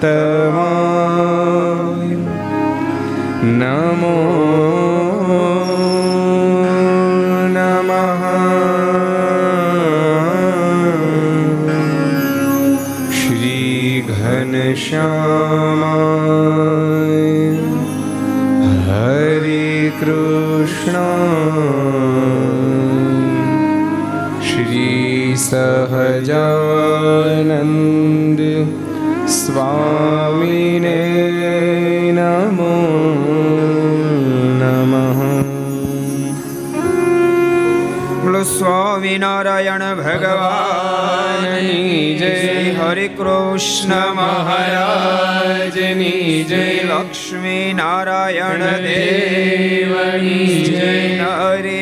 તવાય નમો નમઃ શ્રી ઘનશ્યામાય હરે કૃષ્ણ શ્રી સહજાનંદ स्वामिने नमो नमः। સ્વામિનારાયણ ભગવાનની જય હરે કૃષ્ણ મહારાજની જય લક્ષ્મી નારાયણ દેવની જય હરે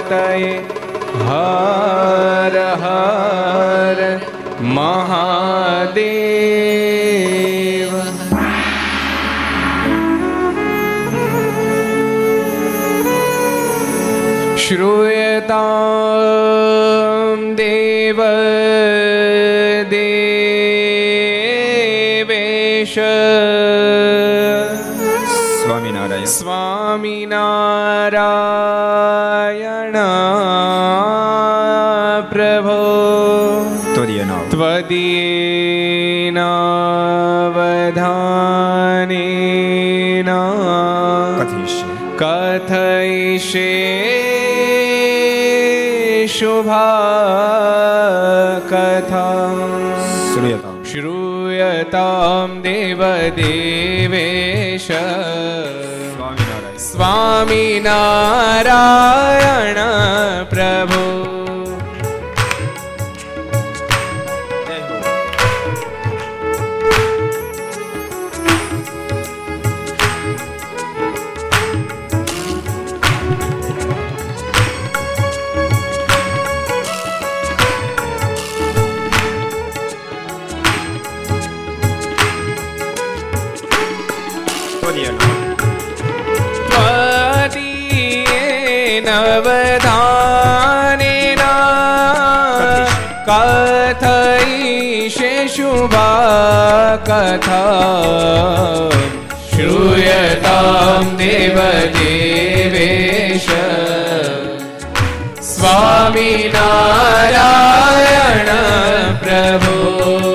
પાર્વતી પતય હર હર મહાદેવ. ॐ देवदेवेश स्वामिनारायण प्रभु शुभा कथा श्रूयतां देवदेवेश स्वामिनारायण प्रभो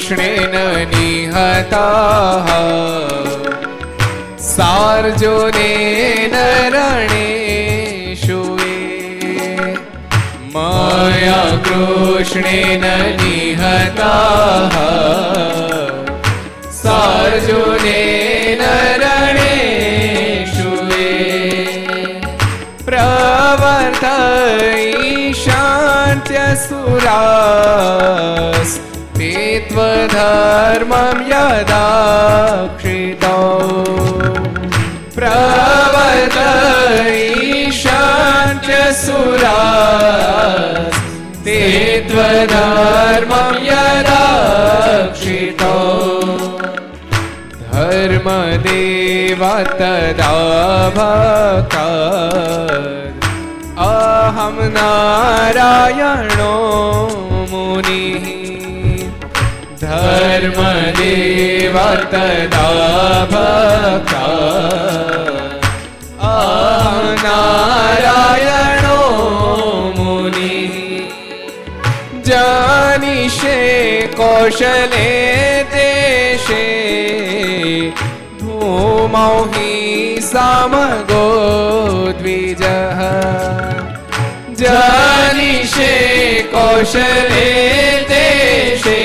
કૃષ્ણેન નિહતા સાર્જોને નરણેશુએ માયા કૃષ્ણેન નિહતા સાર્જોને નરણેશુએ પ્રવર્ત ઈશાંત્ય સુરાસ त्वधर्मं यदा क्षितौ प्रवर्तयिषान्त्यसुरास् ते त्वधर्मं यदा क्षितौ धर्मदेव तदा भकात् अहं नारायणो मुनिः धर्मदेव तदा भकात् अहं नारायणो मुनिः जानिषे कौशले देशे धूमौ हि सामगो द्विजः जानिषे कौशले देशे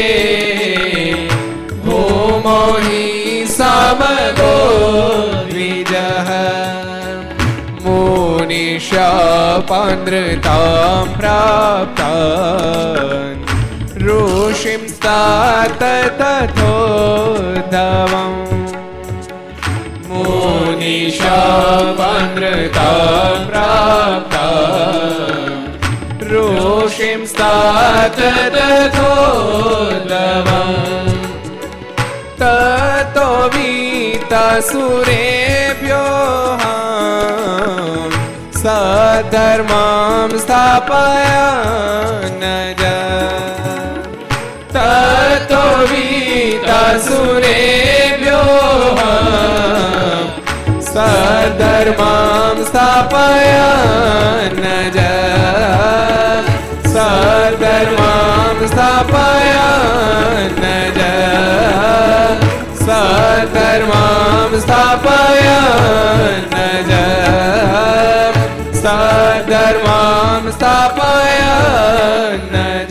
सामगो द्विजः मुनिशापानृतां प्राप्तान् ऋषिं स्तात तथोद्धवम् मुनिशापानृतां प्राप्तान् ऋषिं स्तात तथोद्धवम् સુરેભ્યો સધર્મામ સ્થાપયા નજ તતો વિતસુરેભ્યો સધર્મામ સ્થાપયા નજ સધર્મામ સ્થાપયા નજ સધર્મા सधर्मां स्थापयन् ज સધર્મામ સ્થાપયન જ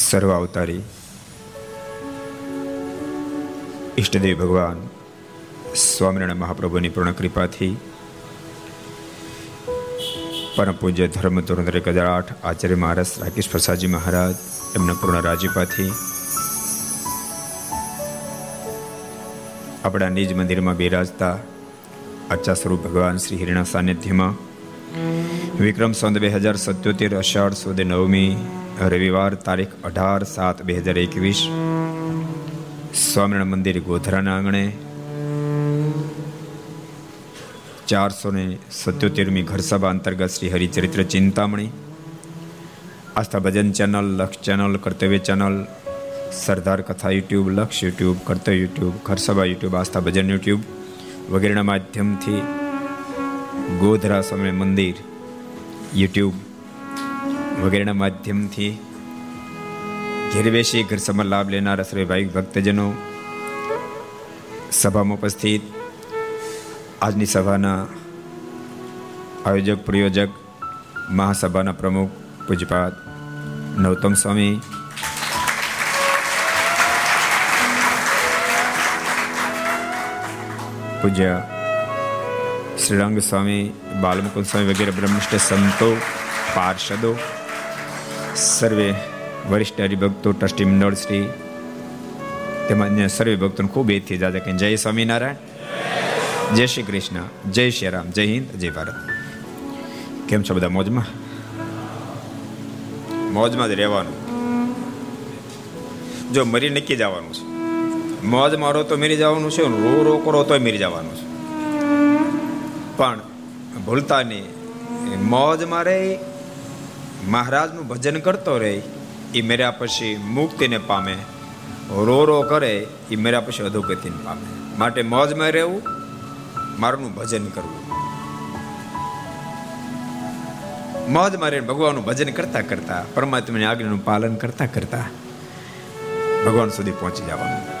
સર્વ અવતારી ઈષ્ટદેવ ભગવાન સ્વામિનારાયણ મહાપ્રભુની પૂર્ણ કૃપાથી પરમ પૂજ્ય ધર્મ ધોરણ એક હજાર આઠ આચાર્ય મહારાજ રાકેશ પ્રસાદજી મહારાજ એમના પૂર્ણ રાજીપાથી આપણા નિજ મંદિરમાં બિરાજતા અચ્છા સ્વરૂપ ભગવાન શ્રી હિરણા સાનિધ્યમાં વિક્રમ સંત બે હજાર સત્યોતેર અષાઢ સુદ નવમી રવિવાર તારીખ અઢાર સાત બે હજાર એકવીસ સ્વામિનારાયણ મંદિર ગોધરાના આંગણે ચારસો ને સત્યોતેરમી ઘરસભા અંતર્ગત Shri Haricharitra Chintamani Aastha Bhajan channel, Laksh channel, Kartavya channel Sardar Katha YouTube, Laksh YouTube કરતર YouTube ખરસભા યુટ્યુબ, આસ્થા ભજન યુટ્યુબ વગેરેના માધ્યમથી ગોધરા સ્વામી મંદિર યુટ્યુબ વગેરેના માધ્યમથી ઘેર બેસી ઘર સમર લાભ શ્રી ભાઈ ભક્તજનો સભામાં ઉપસ્થિત. આજની સભાના આયોજક, પ્રયોજક, મહાસભાના પ્રમુખ પૂજપાત નવતમ સ્વામી પૂજ્ય શ્રીરંગ સ્વામી બાલમુકુંદ સ્વામી વગેરે બ્રહ્મનિષ્ઠ સંતો પાર્ષદો સર્વે વરિષ્ઠ હરિભક્તો ટ્રસ્ટી મંડળ શ્રી તેમજ અન્ય સર્વે ભક્તોને ખૂબ એથી જાજા કે જય સ્વામિનારાયણ જય શ્રી કૃષ્ણ જય શ્રી રામ જય હિન્દ જય ભારત કેમ છો બધા મોજમાં મોજમાં જ રહેવાનું જો મરી નક્કી જવાનું છે મોજ મારો તો મેરી જવાનું છે, રો રો કરો તોય મરી જવાનું છે. પણ ભૂલતા નહીં મોજ મારે મહારાજનું ભજન કરતો રહે એ મેર્યા પછી મુક્તિને પામે. રો રો કરે એ મેર્યા પછી અધોગતિને પામે. માટે મોજમાં રહેવું, મારું ભજન કરવું. મોજ મારે ભગવાનનું ભજન કરતા કરતા, પરમાત્માની આજ્ઞાનું પાલન કરતા કરતા ભગવાન સુધી પહોંચી જવાનું.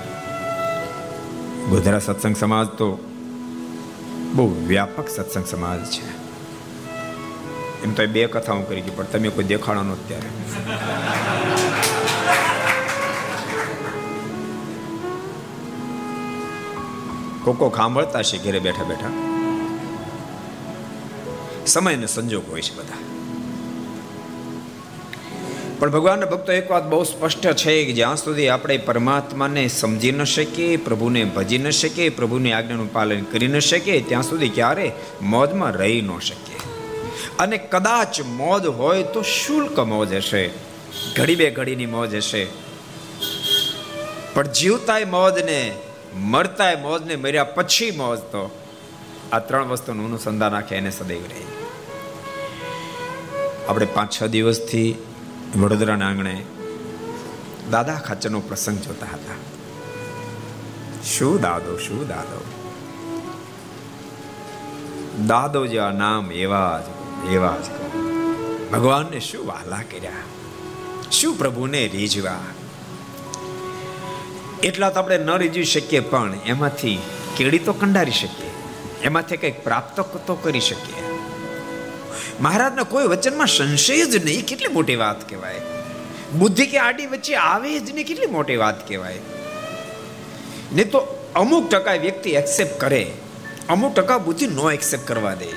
ગોધરા સત્સંગ સમાજ તો બહુ વ્યાપક સત્સંગ સમાજ છે. એમ તો બે કથા હું કરી ગઈ પણ તમે કોઈ દેખાડો નો અત્યારે કોકો ખાંભળતા છે ઘરે બેઠા બેઠા. સમય ને સંજોગ હોય છે બધા. પણ ભગવાનના ભક્તો, એક વાત બહુ સ્પષ્ટ છે કે જ્યાં સુધી આપણે પરમાત્માને સમજી ન શકીએ, પ્રભુને ભજી ન શકીએ, પ્રભુની આજ્ઞાનું પાલન કરી ન શકીએ, ત્યાં સુધી ક્યારે મોજમાં રહી ન શકીએ. અને કદાચ મોજ હોય તો શુલ્ક મોજ હશે. ઘડી બે ઘડીની મોજ હશે. પણ જીવતાય મોજને, મરતાય મોજને મર્યા પછી મોજ તો આ ત્રણ વસ્તુનું અનુસંધાન આખે એને સદૈવ રહે. આપણે પાંચ છ દિવસથી વડોદરાના આંગણે દાદા ખાચરનો પ્રસંગ જોતા હતા. શું દાદો શું દાદો? દાદો જેવા નામ એવા જ એવા જ ભગવાનને શું વાલા કર્યા? શું પ્રભુને રીઝવા? એટલા તો આપણે ન રીઝવી શકીએ, પણ એમાંથી કેળી તો કંડારી શકીએ. એમાંથી કંઈક પ્રાપ્ત તો કરી શકીએ. મહારાજના કોઈ વચનમાં સંશય જ નહીં. કેટલી મોટી વાત કહેવાય. બુદ્ધિ કે આડી વચ્ચે આવે જ નહીં, કેટલી મોટી વાત કહેવાય. નહીં તો અમુક ટકા વ્યક્તિ એક્સેપ્ટ કરે. અમુક ટકા બુદ્ધિ નો એક્સેપ્ટ કરવા દે.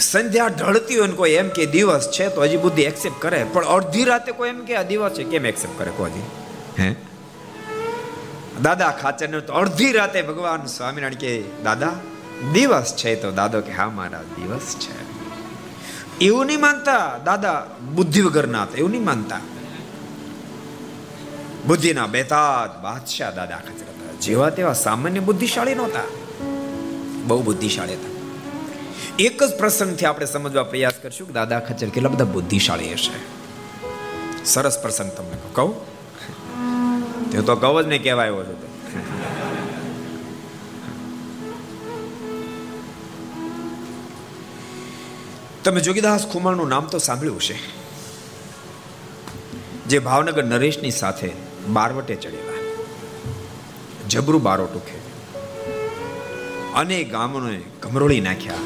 સંધ્યા ઢળતી હોય ને કોઈ એમ કે દિવસ છે તો હજી બુદ્ધિ એક્સેપ્ટ કરે. પણ અડધી રાતે કોઈ એમ કે આ દિવસ છે, કેમ એક્સેપ્ટ કરે કોઈ હે? દાદા ખાચર તો અડધી રાતે ભગવાન સ્વામિનારાયણ કે, દાદા દિવસ છે તો દાદો કે હા, મારા દિવસ છે. એવું નહીં માનતા, દાદા બુદ્ધિ વગર ના હતા એવું નહીં માનતા. બુદ્ધિના બેતાજ બાદશાહ દાદા ખાચર હતા જેવા તેવા સામાન્ય બુદ્ધિશાળી નહોતા. બહુ બુદ્ધિશાળી હતા. એક જ પ્રસંગથી આપણે સમજવા પ્રયાસ કરશું કે દાદા ખચર કેટલા બધા બુદ્ધિશાળી હશે. સરસ પ્રસંગ તમને કહું. તે તો કહો જ નહીં, કહેવાય હતો. તમે જોગીદાસ ખુમાણનું નામ તો સાંભળ્યું છે જે ભાવનગર નરેશની સાથે બારવટે ચડેલા. જબરું બારોટું ખે અને ગામોને ગમરોળી નાખ્યા.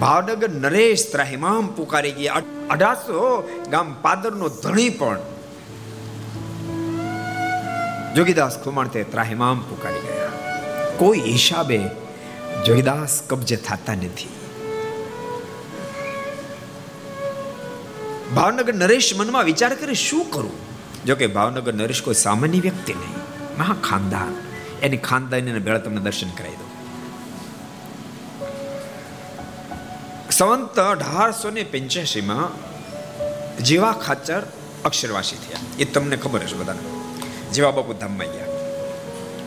ભાવનગર નરેશ ત્રાહિમામ પુકારી ગયા. અઢારસો ગામ પાદરનો ધણી પણ. જોગીદાસ ખુમાણ તે ત્રાહિમામ પુકારી ગયા. કોઈ હિસાબે જોગીદાસ કબજે થતા નથી. ભાવનગર નરેશ મનમાં વિચાર કરે, શું કરું? જોકે ભાવનગર નરેશ કોઈ સામાન્ય વ્યક્તિ નહીં. મહા ખાનદાન. એની ખાનદાની ભેળા તમને દર્શન કરાવી દો સંવંત અઢારસો ને પંચ્યાસીમાં જેવા ખાચર અક્ષરવાસી થયા. એ તમને ખબર હશે બધાને. જેવા બાપુ ધામમાં ગયા.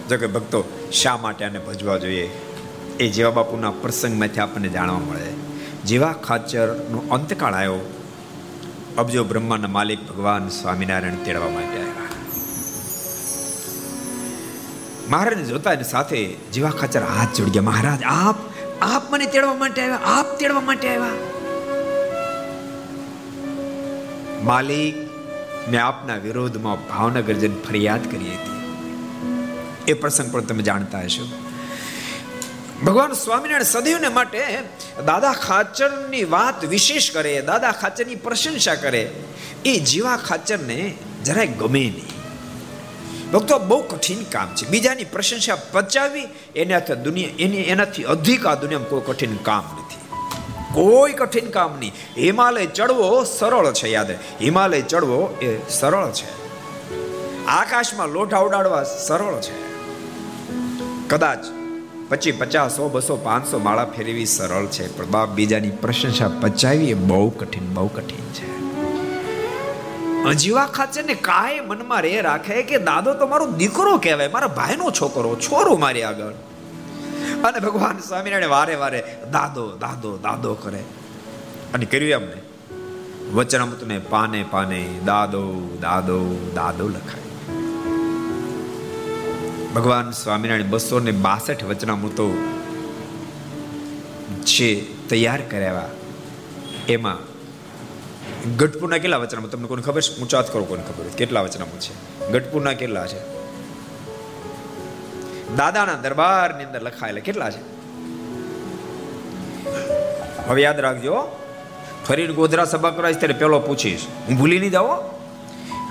જોકે ભક્તો શા માટે આને ભજવા જોઈએ? એ જેવા બાપુના પ્રસંગમાંથી આપણને જાણવા મળે. જેવા ખાચરનો અંતકાળ આવ્યો. અબજો બ્રહ્માના માલિક ભગવાન સ્વામિનારાયણ તેડવા માટે આવ્યા મહારાજ જોતા સાથે જીવા ખાચર હાથ જોડી ગયા મહારાજ આપ આપ મને તેડવા માટે આવ્યા આપ તેડવા માટે આવ્યા માલિક મેં આપના વિરોધમાં ભાવનગર જઈને ફરિયાદ કરી હતી એ પ્રસંગ પણ તમે જાણતા હશો ભગવાન સ્વામિનારાયણ સદૈવને માટે દાદા ખાચરની વાત વિશેષ કરે, દાદા ખાચરની પ્રશંસા કરે. એ જીવા ખાચરને જરાય ગમે નહીં. ભક્તો બહુ કઠિન કામ છે. બીજાની પ્રશંસા પચાવી એનાથી દુનિયા, એની, એનાથી અધિક આ દુનિયામાં કોઈ કઠિન કામ નથી. કોઈ કઠિન કામ નહીં. હિમાલય ચડવો સરળ છે, યાદ. હિમાલય ચડવો એ સરળ છે. આકાશમાં લોઢા ઉડાડવા સરળ છે. કદાચ પછી પચાસ, સો, બસો, પાંચસો માળા ફેરવી સરળ છે. પણ બાપ બીજાની પ્રશંસા પચાવી એ બહુ કઠિન બહુ કઠિન છે. અજીવા ખાચર ને કાય મનમાં રે રાખે કે દાદો તો મારો દીકરો કહેવાય, મારા ભાઈનો છોકરો, છોરો મારી આગળ. અને ભગવાન સ્વામિનારાયણ વારે વારે દાદો દાદો દાદો કરે. અને કર્યું એમને. વચનામૃતને પાને પાને દાદો દાદો દાદો લખાય. ભગવાન સ્વામિનારાયણ બસો ને બાસઠ વચનામૃતો જે તૈયાર કર્યા એમાં ગઢપુરના કેટલા વચનામૃત તમને કોને ખબર છે? ઊંચાત કરો કોને ખબર કેટલા વચનામૃત છે? ગઢપુરના કેટલા છે? દાદાના દરબારની અંદર લખાયેલા કેટલા છે? હવે યાદ રાખજો, ફરીને ગોધરા સભા કરાવીશ ત્યારે પેલો પૂછીશ. હું ભૂલી નહીં જાઓ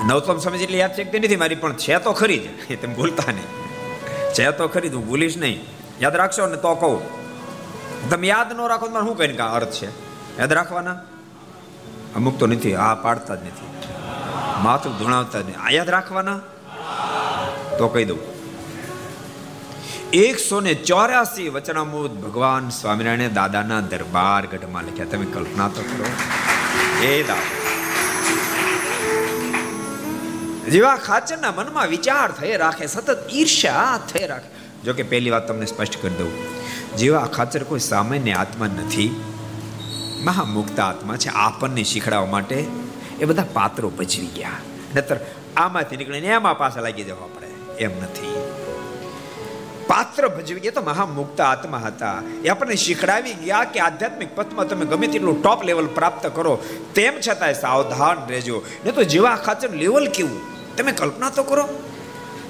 નવતમ સમજ એટલે યાદ છે નથી, મારી પણ છે તો ખરી જ. તમે ભૂલતા નહીં. છે તો ખરી હું ભૂલીશ નહીં. યાદ રાખશો ને તો કહું. તમે યાદ ન રાખો તો શું કહીને અર્થ છે? યાદ રાખવાના? અમુક તો નથી, આ પાડતા જ નથી. માથું ધૂણાવતા જ નહીં. આ યાદ રાખવાના? તો કહી દઉં. એકસો ને ચોર્યાસી વચનામૃત ભગવાન સ્વામિનારાયણ દાદાના દરબાર ગઢમાં લખ્યા. તમે કલ્પના તો કરો. એ દાદા. જેવા ખાચરના મનમાં વિચાર થઈ રાખે, સતત ઈર્ષ્યા થઈ રાખે. જો કે પહેલી વાત તમને સ્પષ્ટ કરી દઉં. જેવા ખાચર કોઈ સામાન્ય આત્મા નથી, મહામુક્ત આત્મા છે, આપણને શીખડાવવા માટે એ બધા પાત્રો ભજવી ગયા. નતર આમાંથી નીકળીને એમાં પાછા લાગી જવા પડે. એમ નથી. પાત્ર ભજવી ગયા તો મહામુક્ત આત્મા હતા. એ આપણને શીખડાવી ગયા કે આધ્યાત્મિક પથમાં તમે ગમે તેટલું ટોપ લેવલ પ્રાપ્ત કરો, તેમ છતાંય સાવધાન રહેજો. ને તો જેવા ખાચર લેવલ કેવું? તમે કલ્પના તો કરો.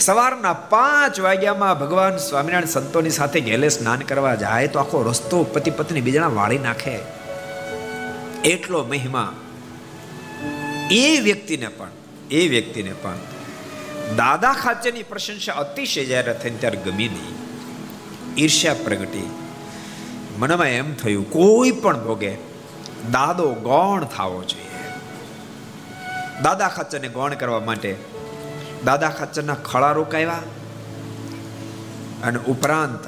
સવારના પાંચ વાગ્યામાં ભગવાન સ્વામિનારાયણ સંતોની સાથે ગેલે સ્નાન કરવા જાય તો આખો રસ્તો પતિ પત્ની બીજાના વાળી નાખે. એટલો મહિમા. એ વ્યક્તિને પણ, એ વ્યક્તિને પણ દાદા ખાચેની પ્રશંસા અતિશય જ્યારે થઈ ત્યારે ગમી નહીં. ઈર્ષ્યા પ્રગટી. મનમાં એમ થયું, કોઈ પણ ભોગે દાદો ગૌણ થવો જોઈએ. દાદા ખાચરને ગૌણ કરવા માટે દાદા ખાચરના ખળા રોકાયા અને ઉપરાંત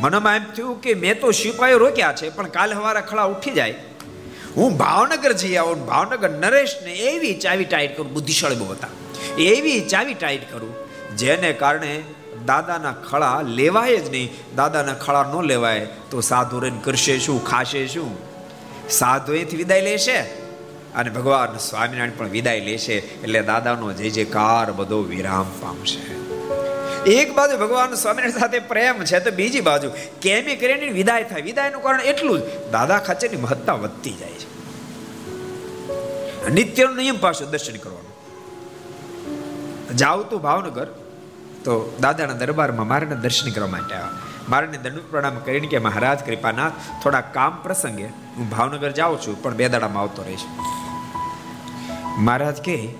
મનમાં એમ થયું કે મેં તો સિપાહીઓ રોક્યા છે, પણ કાલે સવારે ખળા ઉઠી જાય. હું ભાવનગર જઈ આવું ભાવનગર નરેશને એવી ચાવી ટાઈટ કરું, બુદ્ધિશાળી બહુ હતા. એવી ચાવી ટાઈટ કરું, જેને કારણે દાદાના ખળા લેવાય જ નહીં. દાદાના ખળા ન લેવાય તો સાધુ રહીને કરશે શું, ખાશે શું? સાધુ એથી વિદાય લેશે? અને ભગવાન સ્વામિનારાયણ પણ વિદાય લેશે એટલે દાદાનો જે જે બધો વિરામ પામશે. એક બાજુ ભગવાન સ્વામિનારાયણ સાથે પ્રેમ છે તો બીજી બાજુ કેમી કરીને વિદાય થાય. વિદાયનું કારણ એટલું જ, દાદા ખાચરની મહત્તા વધતી જાય છે. નિત્યનો નિયમ પાછો દર્શન કરવાનું. જાવ તું ભાવનગર, તો દાદાના દરબારમાં મારાને દર્શન કરવા માટે આવ્યા મારાને દંડ પ્રણામ કરીને કે મહારાજ, કૃપાનાથ, થોડા કામ પ્રસંગે હું ભાવનગર જાઉં છું, પણ બે દાડામાં આવતો રહીશ. મહારાજ કે,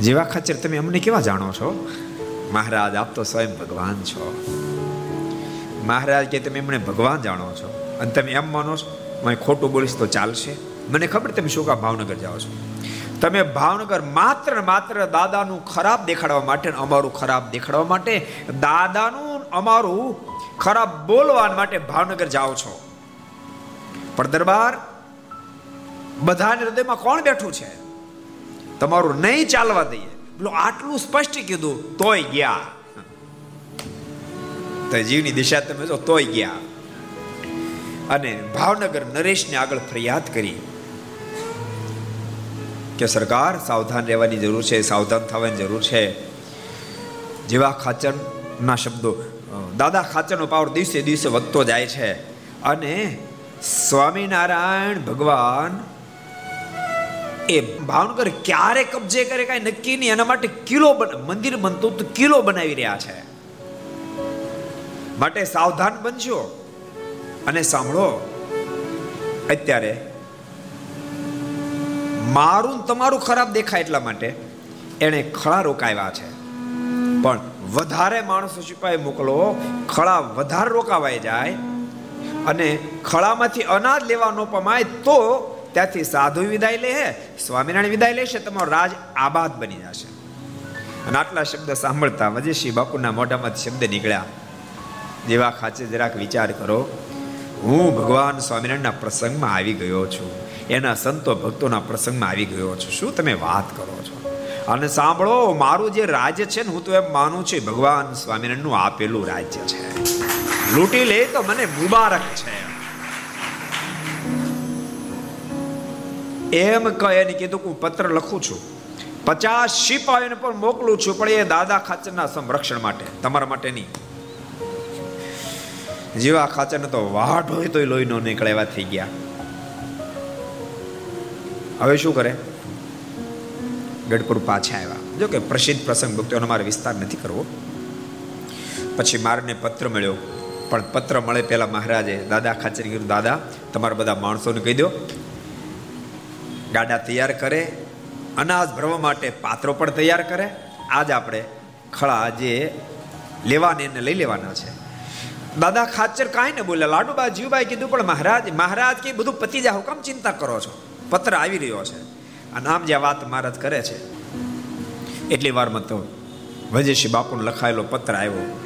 જેવા ખાચર તમે અમને કેવા જાણો છો? મહારાજ, આપ તો સ્વયં ભગવાન છો. મહારાજ કે, તમે એમને ભગવાન જાણો છો. અને તમે એમ માનો છો, હું ખોટું બોલીશ તો ચાલશે. મને ખબર તમે શું કામ ભાવનગર જાઓ છો. તમે ભાવનગર માત્ર માત્ર દાદાનું ખરાબ દેખાડવા માટે અમારું ખરાબ દેખાડવા માટે, દાદાનું અમારું ખરાબ બોલવા માટે ભાવનગર જાઓ છો. પણ દરબાર બધાને હૃદયમાં કોણ બેઠું છે? તમારું નહીં ચાલવા દઈએ. પેલો આટલું સ્પષ્ટ કીધું, તોય ગયા. તો જીવની દિશા તમે જો, તોય ગયા. અને ભાવનગર નરેશને આગળ ફરિયાદ કરી કે સરકાર સાવધાન રહેવાની જરૂર છે, સાવધાન થવાની જરૂર છે. જેવા ખાચરના શબ્દો દાદા ખાચરનો પાવર દિવસે દિવસે વધતો જાય છે. અને સ્વામિનારાયણ ભગવાન એ ભાવનગર ક્યારે કબજે કરે, કાંઈ નક્કી નહીં. એના માટે કિલો મંદિર બનતું તો કિલો બનાવી રહ્યા છે. માટે સાવધાન બનજો. અને સાંભળો, અત્યારે મારું તમારું ખરાબ દેખાય એટલા માટે એણે ખળા રોકાવ્યા છે. પણ વધારે માણસો સિપાહી મોકલો, ખળા વધારે રોકાવાઈ જાય અને ખળામાંથી અનાજ લેવા ન પમાય તો ત્યાંથી સાધુ વિદાય લે સ્વામિનારાયણ વિદાય લેશે, તમારો રાજ આબાદ બની જશે. અને આટલા શબ્દ સાંભળતા વજેશી બાપુના મોઢામાં શબ્દ નીકળ્યા. જેવા ખાચે જરાક વિચાર કરો, હું ભગવાન સ્વામિનારાયણના પ્રસંગમાં આવી ગયો છું. એના સંતો ભક્તોના પ્રસંગમાં આવી ગયો છું. શું તમે વાત કરો છો? અને સાંભળો, મારું જે રાજ્ય છે ને, હું તો એમ માનું છું ભગવાન સ્વામિનારાયણનું આપેલું રાજ્ય છે. લૂંટી લે તો મને મુબારક છે. એમ કહે એને કીધું કે હું પત્ર લખું છું. પચાસ સિપાહીઓને પણ મોકલું છું, પણ એ દાદા ખાચરના સંરક્ષણ માટે, તમારા માટે નહીં. જેવા ખાચરને તો વાટ હોય તોય લોહી નો નીકળે એવા થઈ ગયા. હવે શું કરે? ગઢપુર પાછા આવ્યા. જો કે પ્રસિદ્ધ પ્રસંગ ભક્તોનો મારે વિસ્તાર નથી કરવો. પછી મારને પત્ર મળ્યો. પણ પત્ર મળે પહેલા મહારાજે દાદા ખાચર કીધું, દાદા, તમારા બધા માણસોને કહી દો ગાડા તૈયાર કરે, અનાજ ભરવા માટે પાત્રો પણ તૈયાર કરે. આજ આપણે ખળા જે લેવાને એને લઈ લેવાના છે. દાદા, ખાચર કાંઈ ને બોલ્યા લાડુબા જીવભાઈ કીધું, પણ મહારાજ મહારાજ કે બધું પતી હું, કામ ચિંતા કરો છો? પત્ર આવી રહ્યો છે. અને આમ જે વાત મહારાજ કરે છે, એટલી વારમાં તો વજેશી બાપુનો લખાયેલો પત્ર આવ્યો.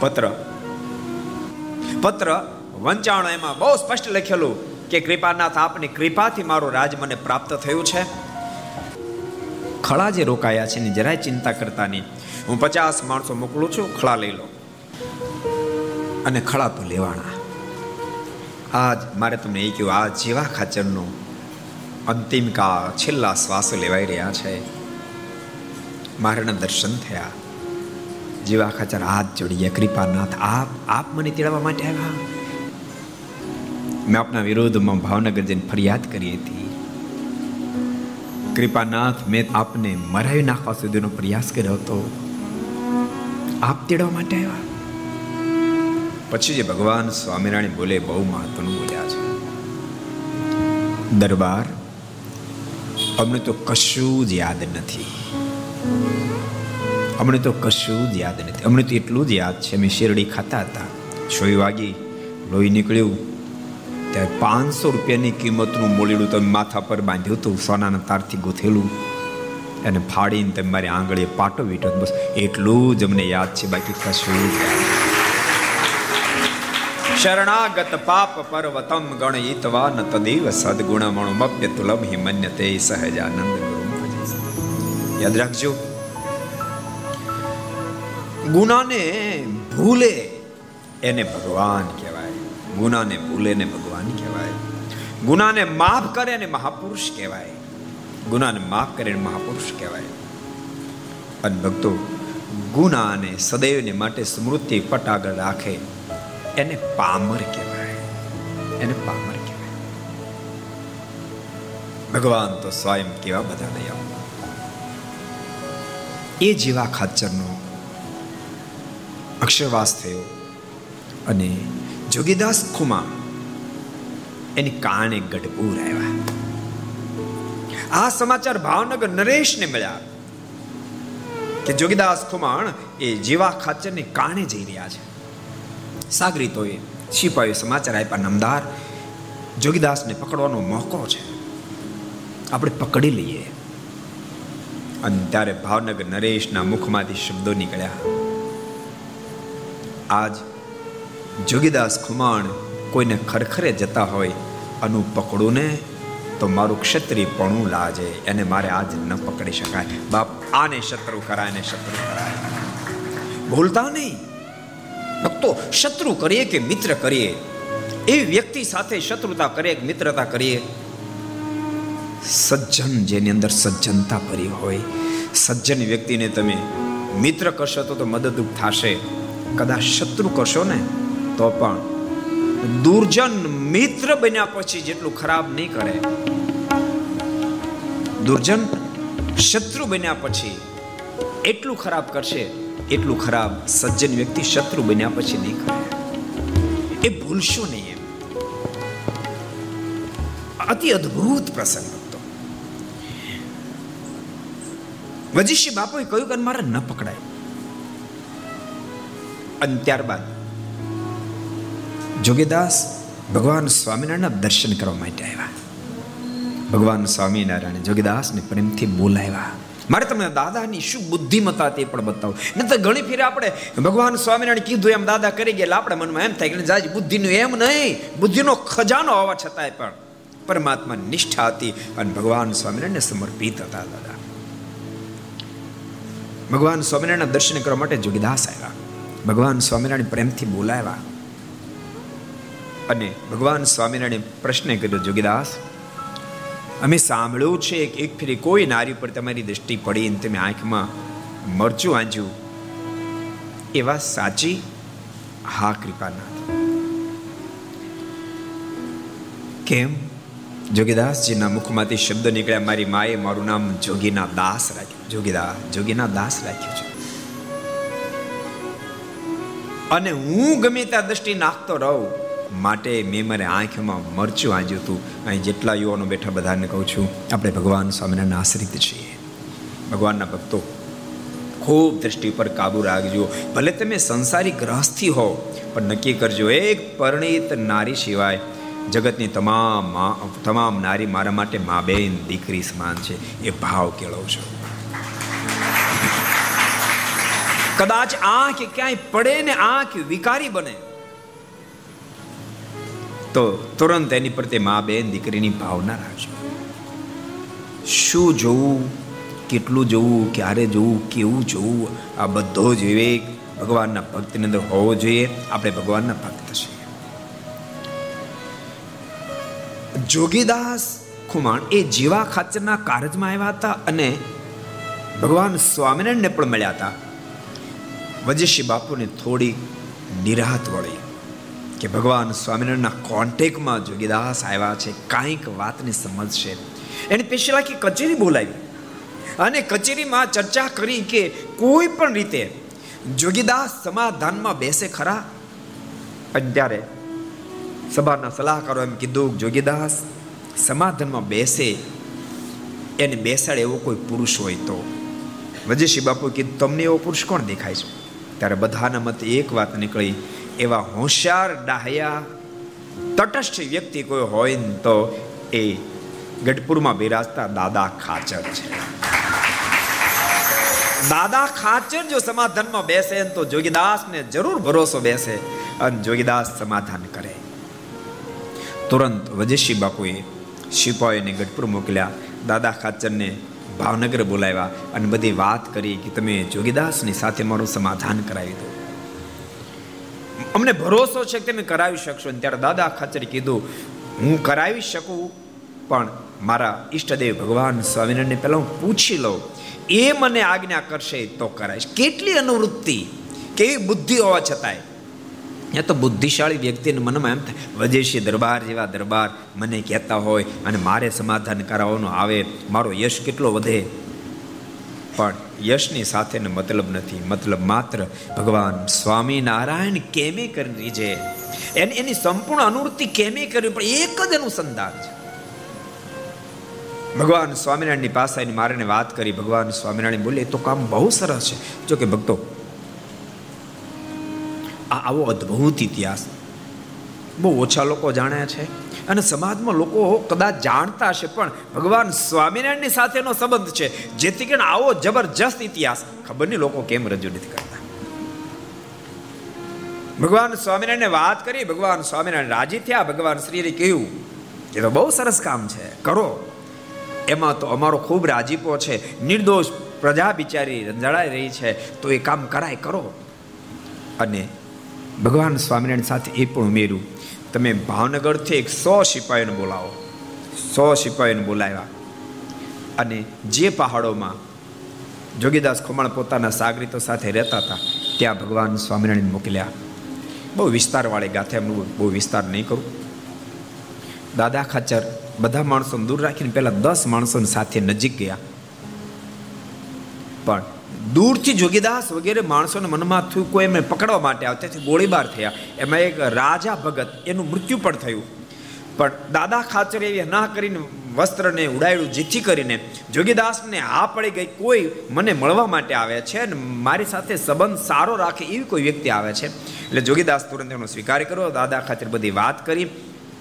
પત્ર. પત્ર વંચાણો એમાં બહુ સ્પષ્ટ લખેલું. કે કૃપાનાથ, આપની કૃપાથી મારું રાજ મને પ્રાપ્ત થયું છે. ખળા જે રોકાયા છે ને જરાય ચિંતા કરતા નહીં. હું પચાસ માણસો મોકલું છું, ખળા લઈ લો. અને ખળા તો લેવાના. આજ મારે તમને એ કહ્યું, આ જેવા ખાચરનો અંતિમ કા છેલ્લા શ્વાસ લેવાઈ રહ્યા છે. મારાના દર્શન થયા. જેવા ખાચર હાથ જોડીએ, કૃપાનાથ, આપ આપ મને તેડવા માટે આવ્યા. મેં આપના વિરોધમાં ભાવનગર જઈને ફરિયાદ કરી હતી. કૃપાનાથ, મેં આપને મરાવી નાખવા સુધીનો પ્રયાસ કર્યો હતો. આપ તેડવા માટે આવ્યા? પછી જે ભગવાન સ્વામિનારાયણ બોલે બહુ મહત્વનું બોલ્યા છે. દરબાર, અમને તો કશું જ યાદ નથી. અમને તો કશું જ યાદ નથી. અમને તો એટલું જ યાદ છે, અમે શેરડી ખાતા હતા. છોઈ વાગી, લોહી નીકળ્યું. ત્યારે પાંચસો રૂપિયાની કિંમતનું મોલીડું તમે માથા પર બાંધ્યું હતું, સોનાના તારથી ગોથેલું. અને ફાડીને તમે મારી આંગળીએ પાટો વીટો બસ, એટલું જ અમને યાદ છે. બાકી કશું શરણાગત પાપ પર્વતમ ગણયિતવા ન તદેવ સદગુણ મણુમપ્ય તુલમ હિમન્યતે સહજાનંદ ગુરુ યાદ રાખજો. ગુનાને ભૂલે એને ભગવાન કહેવાય. ગુનાને ભૂલે ને ભગવાન. કહેવાય. ગુનાને માફ કરે ને મહાપુરુષ કહેવાય. ગુનાને માફ કરે મહાપુરુષ કહેવાય. અને ભક્તો ગુનાને સદૈવને માટે સ્મૃતિ પટ આગળ રાખે. એને પામર કહેવાય. એને પામર કહેવાય. ભગવાન તો સ્વયં કેવા બધા દયા એ જેવા ખાચરનો અક્ષરવાસ થયો અને જોગીદાસ ખુમા એની કારણે ગઢપુર આવ્યા આ સમાચાર ભાવનગર નરેશને મળ્યા. કે જોગીદાસ ખુમાણ એ જીવા ખાચરની કારણે જઈ રહ્યા છે. સાગરીતોએ સિપાહીઓ સમાચાર આપ્યા નમદાર. જોગીદાસને પકડવાનો મોકો છે. આપણે પકડી લઈએ. અને ત્યારે ભાવનગર નરેશના મુખમાંથી શબ્દો નીકળ્યા. આજ જોગીદાસ ખુમાણ કોઈને ખરખરે જતા હોય અનું પકડું ને તો મારું ક્ષત્રિયપણું લાજે. એને મારે આજ ન પકડી શકાય. બાપ, આને શત્રુ કરાય ને શત્રુ કરાય. ભૂલતા નહીં. ભક્તો, શત્રુ કરીએ કે મિત્ર કરીએ? એ વ્યક્તિ સાથે શત્રુતા કરીએ કે મિત્રતા કરીએ? સજ્જન જેની અંદર સજ્જનતા ભરી હોય. સજ્જન વ્યક્તિને તમે મિત્ર કરશો તો મદદરૂપ થશે. કદાચ શત્રુ કરશો ને, તો પણ દુર્જન મિત્ર બન્યા પછી જેટલું ખરાબ નહીં કરે. દુર્જન શત્રુ બન્યા પછી એટલું ખરાબ કરશે, એટલું ખરાબ સજ્જન વ્યક્તિ શત્રુ બન્યા પછી નહીં કરે. એ ભૂલશો નહીં એમ. અતિ અદ્ભુત પ્રસંગ હતો. વજીશી બાપુએ કહ્યું કે મારે ન પકડાય. અને ત્યારબાદ જોગીદાસ ભગવાન સ્વામિનારાયણના દર્શન કરવા માટે આવ્યા. ભગવાન સ્વામિનારાયણ જોગીદાસને પ્રેમથી બોલાવ્યા. મારે તમને દાદાની શું બુદ્ધિમત્તા તે પણ બતાવો. નહીં તો ઘણી ફેરે આપણે ભગવાન સ્વામિનારાયણ કીધું એમ દાદા કરી ગયા. આપણે મનમાં એમ થાય કે જાજ બુદ્ધિનું એમ નહીં, બુદ્ધિનો ખજાનો હોવા છતાંય પણ પરમાત્મા નિષ્ઠા હતી અને ભગવાન સ્વામિનારાયણને સમર્પિત હતા દાદા. ભગવાન સ્વામિનારાયણના દર્શન કરવા માટે જોગીદાસ આવ્યા. ભગવાન સ્વામિનારાયણ પ્રેમથી બોલાવ્યા. અને ભગવાન સ્વામિનારાયણે પ્રશ્ન કર્યો, જોગીદાસ, અમે સાંભળ્યું છે કે એક ફેરી કોઈ નારી પર તમારી દ્રષ્ટિ પડી અને તમે આંખમાં મરચું આંજ્યું. એવા સાચી? હા, કૃપાનાથ. કેમ? જોગીદાસજીના મુખમાંથી શબ્દ નીકળ્યા, મારી માએ મારું નામ જોગીના દાસ રાખ્યું. જોગીદાસ, જોગીના દાસ રાખ્યું છે. અને હું ગમે ત્યાં દ્રષ્ટિ નાખતો રહું માટે મેં મારે આંખમાં મરચું આંજ્યું હતું. અહીં જેટલા યુવાનો બેઠા બધાને કહું છું, આપણે ભગવાન સ્વામિનારાયણ આશ્રિત છીએ. ભગવાનના ભક્તો, ખૂબ દ્રષ્ટિ પર કાબુ રાખજો. ભલે તમે સંસારી ગ્રહસ્થી હો, પણ નક્કી કરજો, એક પરણિત નારી સિવાય જગતની તમામ તમામ નારી મારા માટે મા બેન દીકરી સમાન છે. એ ભાવ કેળવજો કદાચ આંખ ક્યાંય પડે ને આંખ વિકારી બને. તો તુરંત એની પ્રત્યે મા બેન દીકરીની ભાવના રાખજો. શું જોવું, કેટલું જોવું, ક્યારે જોવું, કેવું જોવું, આ બધો જ વિવેક ભગવાનના ભક્તિની અંદર હોવો જોઈએ. આપણે ભગવાનના ભક્ત છીએ. જોગીદાસ ખુમાણ એ જીવા ખાચરના કારજમાં આવ્યા હતા અને ભગવાન સ્વામિનારાયણને પણ મળ્યા હતા. વજેશી બાપુને થોડી નિરાહત વળી. કે ભગવાન સ્વામિનારાયણના કોન્ટેકમાં જોગીદાસ આવ્યા છે, કાંઈક વાતને સમજશે. એને પેશલા કચેરી બોલાવી અને કચેરીમાં ચર્ચા કરી કે કોઈ પણ રીતે જોગીદાસ સમાધાનમાં બેસે ખરા? અત્યારે સભાના સલાહકારો એમ કીધું જોગીદાસ સમાધાનમાં બેસે, એને બેસાડે એવો કોઈ પુરુષ હોય તો. વજેશી બાપુ કીધું, તમને એવો પુરુષ કોણ દેખાય છે? ત્યારે બધાના મતે એક વાત નીકળી એવા હોશિયાર, ડાહ્યા, તટસ્થ વ્યક્તિ કોઈ હોય ને તો એ ગઢપુરમાં બિરાજતા દાદા ખાચર છે. દાદા ખાચર જો સમાધાનમાં બેસે તો જોગીદાસને જરૂર ભરોસો બેસે અને જોગીદાસ સમાધાન કરે. તુરંત વજેશી બાપુએ સિપાહીને ગઢપુર મોકલ્યા. દાદા ખાચરને ભાવનગર બોલાવ્યા અને બધી વાત કરી કે તમે જોગીદાસની સાથે મારું સમાધાન કરાવી દો. અમને ભરોસો છે કે તમે કરાવી શકશો. ત્યારે દાદા ખાચર કીધું, હું કરાવી શકું, પણ મારા ઈષ્ટદેવ ભગવાન સ્વામિનારાયણને પહેલાં હું પૂછી લઉં. એ મને આજ્ઞા કરશે તો કરાઈશ. કેટલી અનુવૃત્તિ, કેવી બુદ્ધિ હોવા છતાંય. એ તો બુદ્ધિશાળી વ્યક્તિને મનમાં એમ થાય, વજેશી દરબાર જેવા દરબાર મને કહેતા હોય અને મારે સમાધાન કરાવવાનું આવે, મારો યશ કેટલો વધે? પણ યશની સાથેનો મતલબ નથી. મતલબ માત્ર ભગવાન સ્વામિનારાયણ કેમે કરી રીજે. એની એની સંપૂર્ણ અનુવૃત્તિ કેમે કરવી પણ એક જ અનુસંધાન છે. ભગવાન સ્વામિનારાયણની પાસે એની મારે વાત કરી, ભગવાન સ્વામિનારાયણ બોલે તો કામ બહુ સરસ છે. જો કે ભક્તો, આ આવો અદ્ભુત ઇતિહાસ બહુ ઓછા લોકો જાણ્યા છે. અને સમાજમાં લોકો કદાચ જાણતા હશે, પણ ભગવાન સ્વામિનારાયણની સાથેનો સંબંધ છે. જેથી કરીને આવો જબરજસ્ત ઇતિહાસ ખબર નહીં લોકો કેમ રજૂ નથી કરતા? ભગવાન સ્વામિનારાયણને વાત કરી, ભગવાન સ્વામિનારાયણ રાજી થયા, ભગવાન શ્રીએ કહ્યું, એ તો બહુ સરસ કામ છે, કરો. એમાં તો અમારો ખૂબ રાજીપો છે. નિર્દોષ પ્રજા બિચારી રંજાડાઈ રહી છે, તો એ કામ કરાય, કરો. અને ભગવાન સ્વામિનારાયણ સાથે એ પણ ઉમેર્યું તમે ભાવનગરથી એક સો સિપાહીઓને બોલાવો. સો સિપાહીઓને બોલાવ્યા. અને જે પહાડોમાં જોગીદાસ ખુમાણ પોતાના સાગરીતો સાથે રહેતા હતા, ત્યાં ભગવાન સ્વામિનારાયણ મોકલ્યા. બહુ વિસ્તારવાળી ગાથે એમનું બહુ વિસ્તાર નહીં કરું. દાદા ખાચર બધા માણસોને દૂર રાખીને પહેલાં દસ માણસોની સાથે નજીક ગયા. પણ દૂરથી જોગીદાસ વગેરે માણસોને મનમાં થયું, કોઈ એમને પકડવા માટે આવતા તેથી ગોળીબાર થયા. એમાં એક રાજા ભગત, એનું મૃત્યુ પણ થયું. પણ દાદા ખાચર એવી ના કરીને વસ્ત્રને ઉડાડ્યું, જેથી કરીને જોગીદાસને હા પડી ગઈ, કોઈ મને મળવા માટે આવે છે અને મારી સાથે સંબંધ સારો રાખે એવી કોઈ વ્યક્તિ આવે છે. એટલે જોગીદાસ તુરંત એનો સ્વીકાર કર્યો. દાદા ખાચર બધી વાત કરી.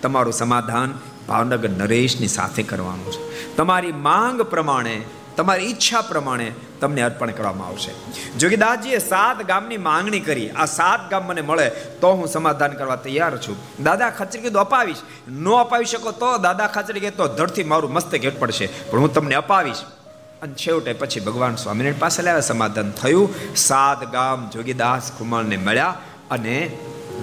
તમારું સમાધાન ભાવનગર નરેશની સાથે કરવાનું છે. તમારી માંગ પ્રમાણે તમારી ઈચ્છા પ્રમાણે તમને અર્પણ કરવામાં આવશે. જોગીદાસજીએ સાત ગામની માંગણી કરી, આ સાત ગામ મને મળે તો હું સમાધાન કરવા તૈયાર છું. દાદા ખચરી કીધું, અપાવીશ. ન અપાવી શકો તો દાદા ખચરી કે તો ધડથી મારું મસ્તક હેઠ પડશે, પણ હું તમને અપાવીશ. અને છેવટે પછી ભગવાન સ્વામિનારાયણ પાસે લાવ્યા, સમાધાન થયું. સાત ગામ જોગીદાસ ખુમાણને મળ્યા અને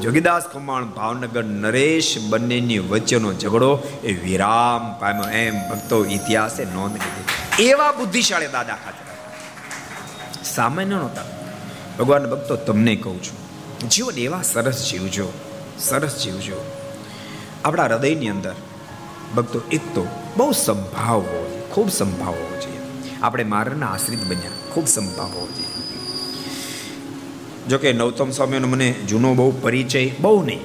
જોગીદાસ ખુમાણ, ભાવનગર નરેશ બંનેની વચ્ચેનો ઝઘડો એ વિરામ પામ્યો. એમ ભક્તો ઇતિહાસે નોંધ લીધી. એવા બુદ્ધિશાળી દાદા ખાતે. સામાન્ય નહોતા. ભગવાન ભક્તો, તમને કહું છું, જીવન એવા સરસ જીવજો સરસ જીવજો. આપણા હૃદયની અંદર ભક્તો, એક તો બહુ સંભાવ હોવો જોઈએ, ખૂબ સંભાવ હોવો જોઈએ. આપણે મારના આશ્રિત બન્યા, ખૂબ સંભાવ હોવો જોઈએ. જોકે નવતમ સ્વામીનો મને જૂનો બહુ પરિચય બહુ નહીં.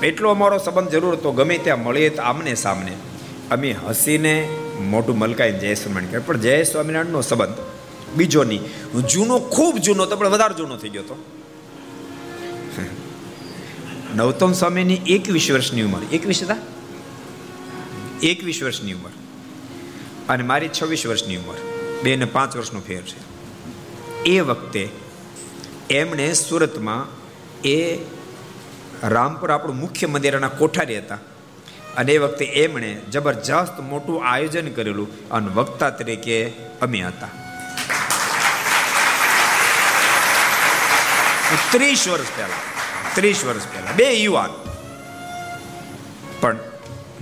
એટલો અમારો સંબંધ જરૂર હતો, ગમે ત્યાં મળીએ તો આમને સામને. અમે હસીને મોટું મલકાઈ જય સ્વામિનારાયણ કહે પણ જય સ્વામિનારાયણનો સંબંધ બીજો નહીં જૂનો, ખૂબ જૂનો, તો પણ વધારે જૂનો થઈ ગયો હતો નવતમ સ્વામીની એકવીસ વર્ષની ઉંમર. એકવીસ હતા? એકવીસ વર્ષની ઉંમર. અને મારી છવ્વીસ વર્ષની ઉંમર. બે ને પાંચ વર્ષનો ફેર છે. એ વખતે એમણે સુરતમાં એ રામપુર આપણું મુખ્ય મંદિરના કોઠારી હતા. અને એ વખતે એમણે જબરજસ્ત મોટું આયોજન કરેલું અને વક્તા તરીકે અમે હતા. ત્રીસ વર્ષ પહેલા, ત્રીસ વર્ષ પહેલા, બે યુવાન. પણ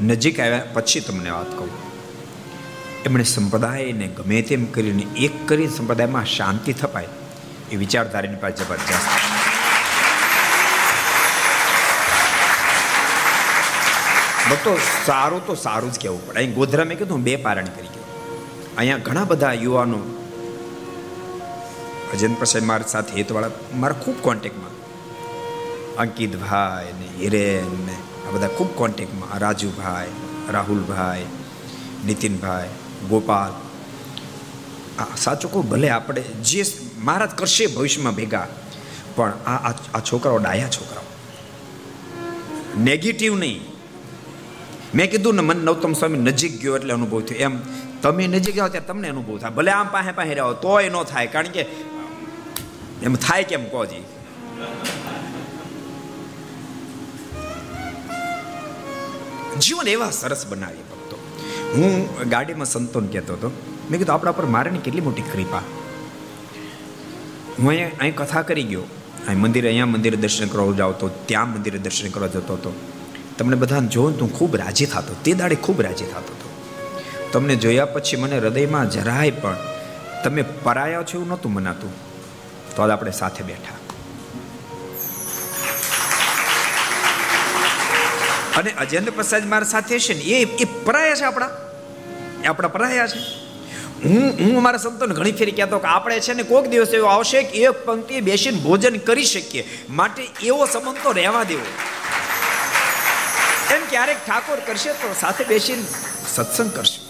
નજીક આવ્યા પછી તમને વાત કહું. એમણે સંપ્રદાયને ગમે તેમ કરીને એક કરીને સંપ્રદાયમાં શાંતિ થપાય એ વિચારધારાની પાસે જબરજસ્ત ભક્તો સારું તો સારું જ કહેવું પડે. અહીં ગોધરા મેં કીધું, બે પારણ કરી ગયો. અહીંયા ઘણા બધા યુવાનો અજન પ્રસાદ મારા સાથે હેતવાળા, મારા ખૂબ કોન્ટેક્ટમાં. અંકિતભાઈ ને હિરેન ને આ બધા ખૂબ કોન્ટેક્ટમાં. રાજુભાઈ, રાહુલભાઈ, નીતિનભાઈ, ગોપાલ. આ સાચું કહું, ભલે આપણે જે મહારાજ કરશે ભવિષ્યમાં ભેગા, પણ આ આ છોકરાઓ ડાયા છોકરાઓ. નેગેટિવ નહીં. મેં કીધું ને, મને નવતમ સ્વામી નજીક ગયો એટલે અનુભવ થયો. એમ, તમે નજીક જાઓ ત્યારે તમને અનુભવ થાય. ભલે આમ પાસે પાસે રહો, તોય ન થાય. કારણ કે એમ થાય કેમ, કહો જી. જીવન એવા સરસ બનાવીએ ભક્તો. હું ગાડીમાં સંતોન કહેતો હતો, મેં કીધું, આપણા પર મારાની કેટલી મોટી કૃપા. હું અહીંયા અહીં કથા કરી ગયો. અહીં મંદિરે, અહીંયા મંદિરે દર્શન કરવા જાવ તો ત્યાં મંદિરે દર્શન કરવા જતો હતો. તમને બધાને જોઉં તો ખૂબ રાજી થતો. તે દાડે ખૂબ રાજી થતો હતો. તમને જોયા પછી મને હૃદયમાં જરાય પણ તમે પરાયા છો એવું નહોતું મનાતું. તો આજ આપણે સાથે બેઠા. અને અજેન્દ્ર પ્રસાદ મારા સાથે છે ને, એ એ પરાયા છે આપણા. એ આપણા પરાયા છે. હું હું મારા સંતોને ઘણી ફેરી કહેતો કે આપણે છે ને કોઈક દિવસ એવો આવશે કે એક પંક્તિએ બેસીને ભોજન કરી શકીએ. માટે એવો સંબંધ તો રહેવા દેવો. એમ ક્યારેક ઠાકોર કરશે તો સાથે બેસીને સત્સંગ કરશે.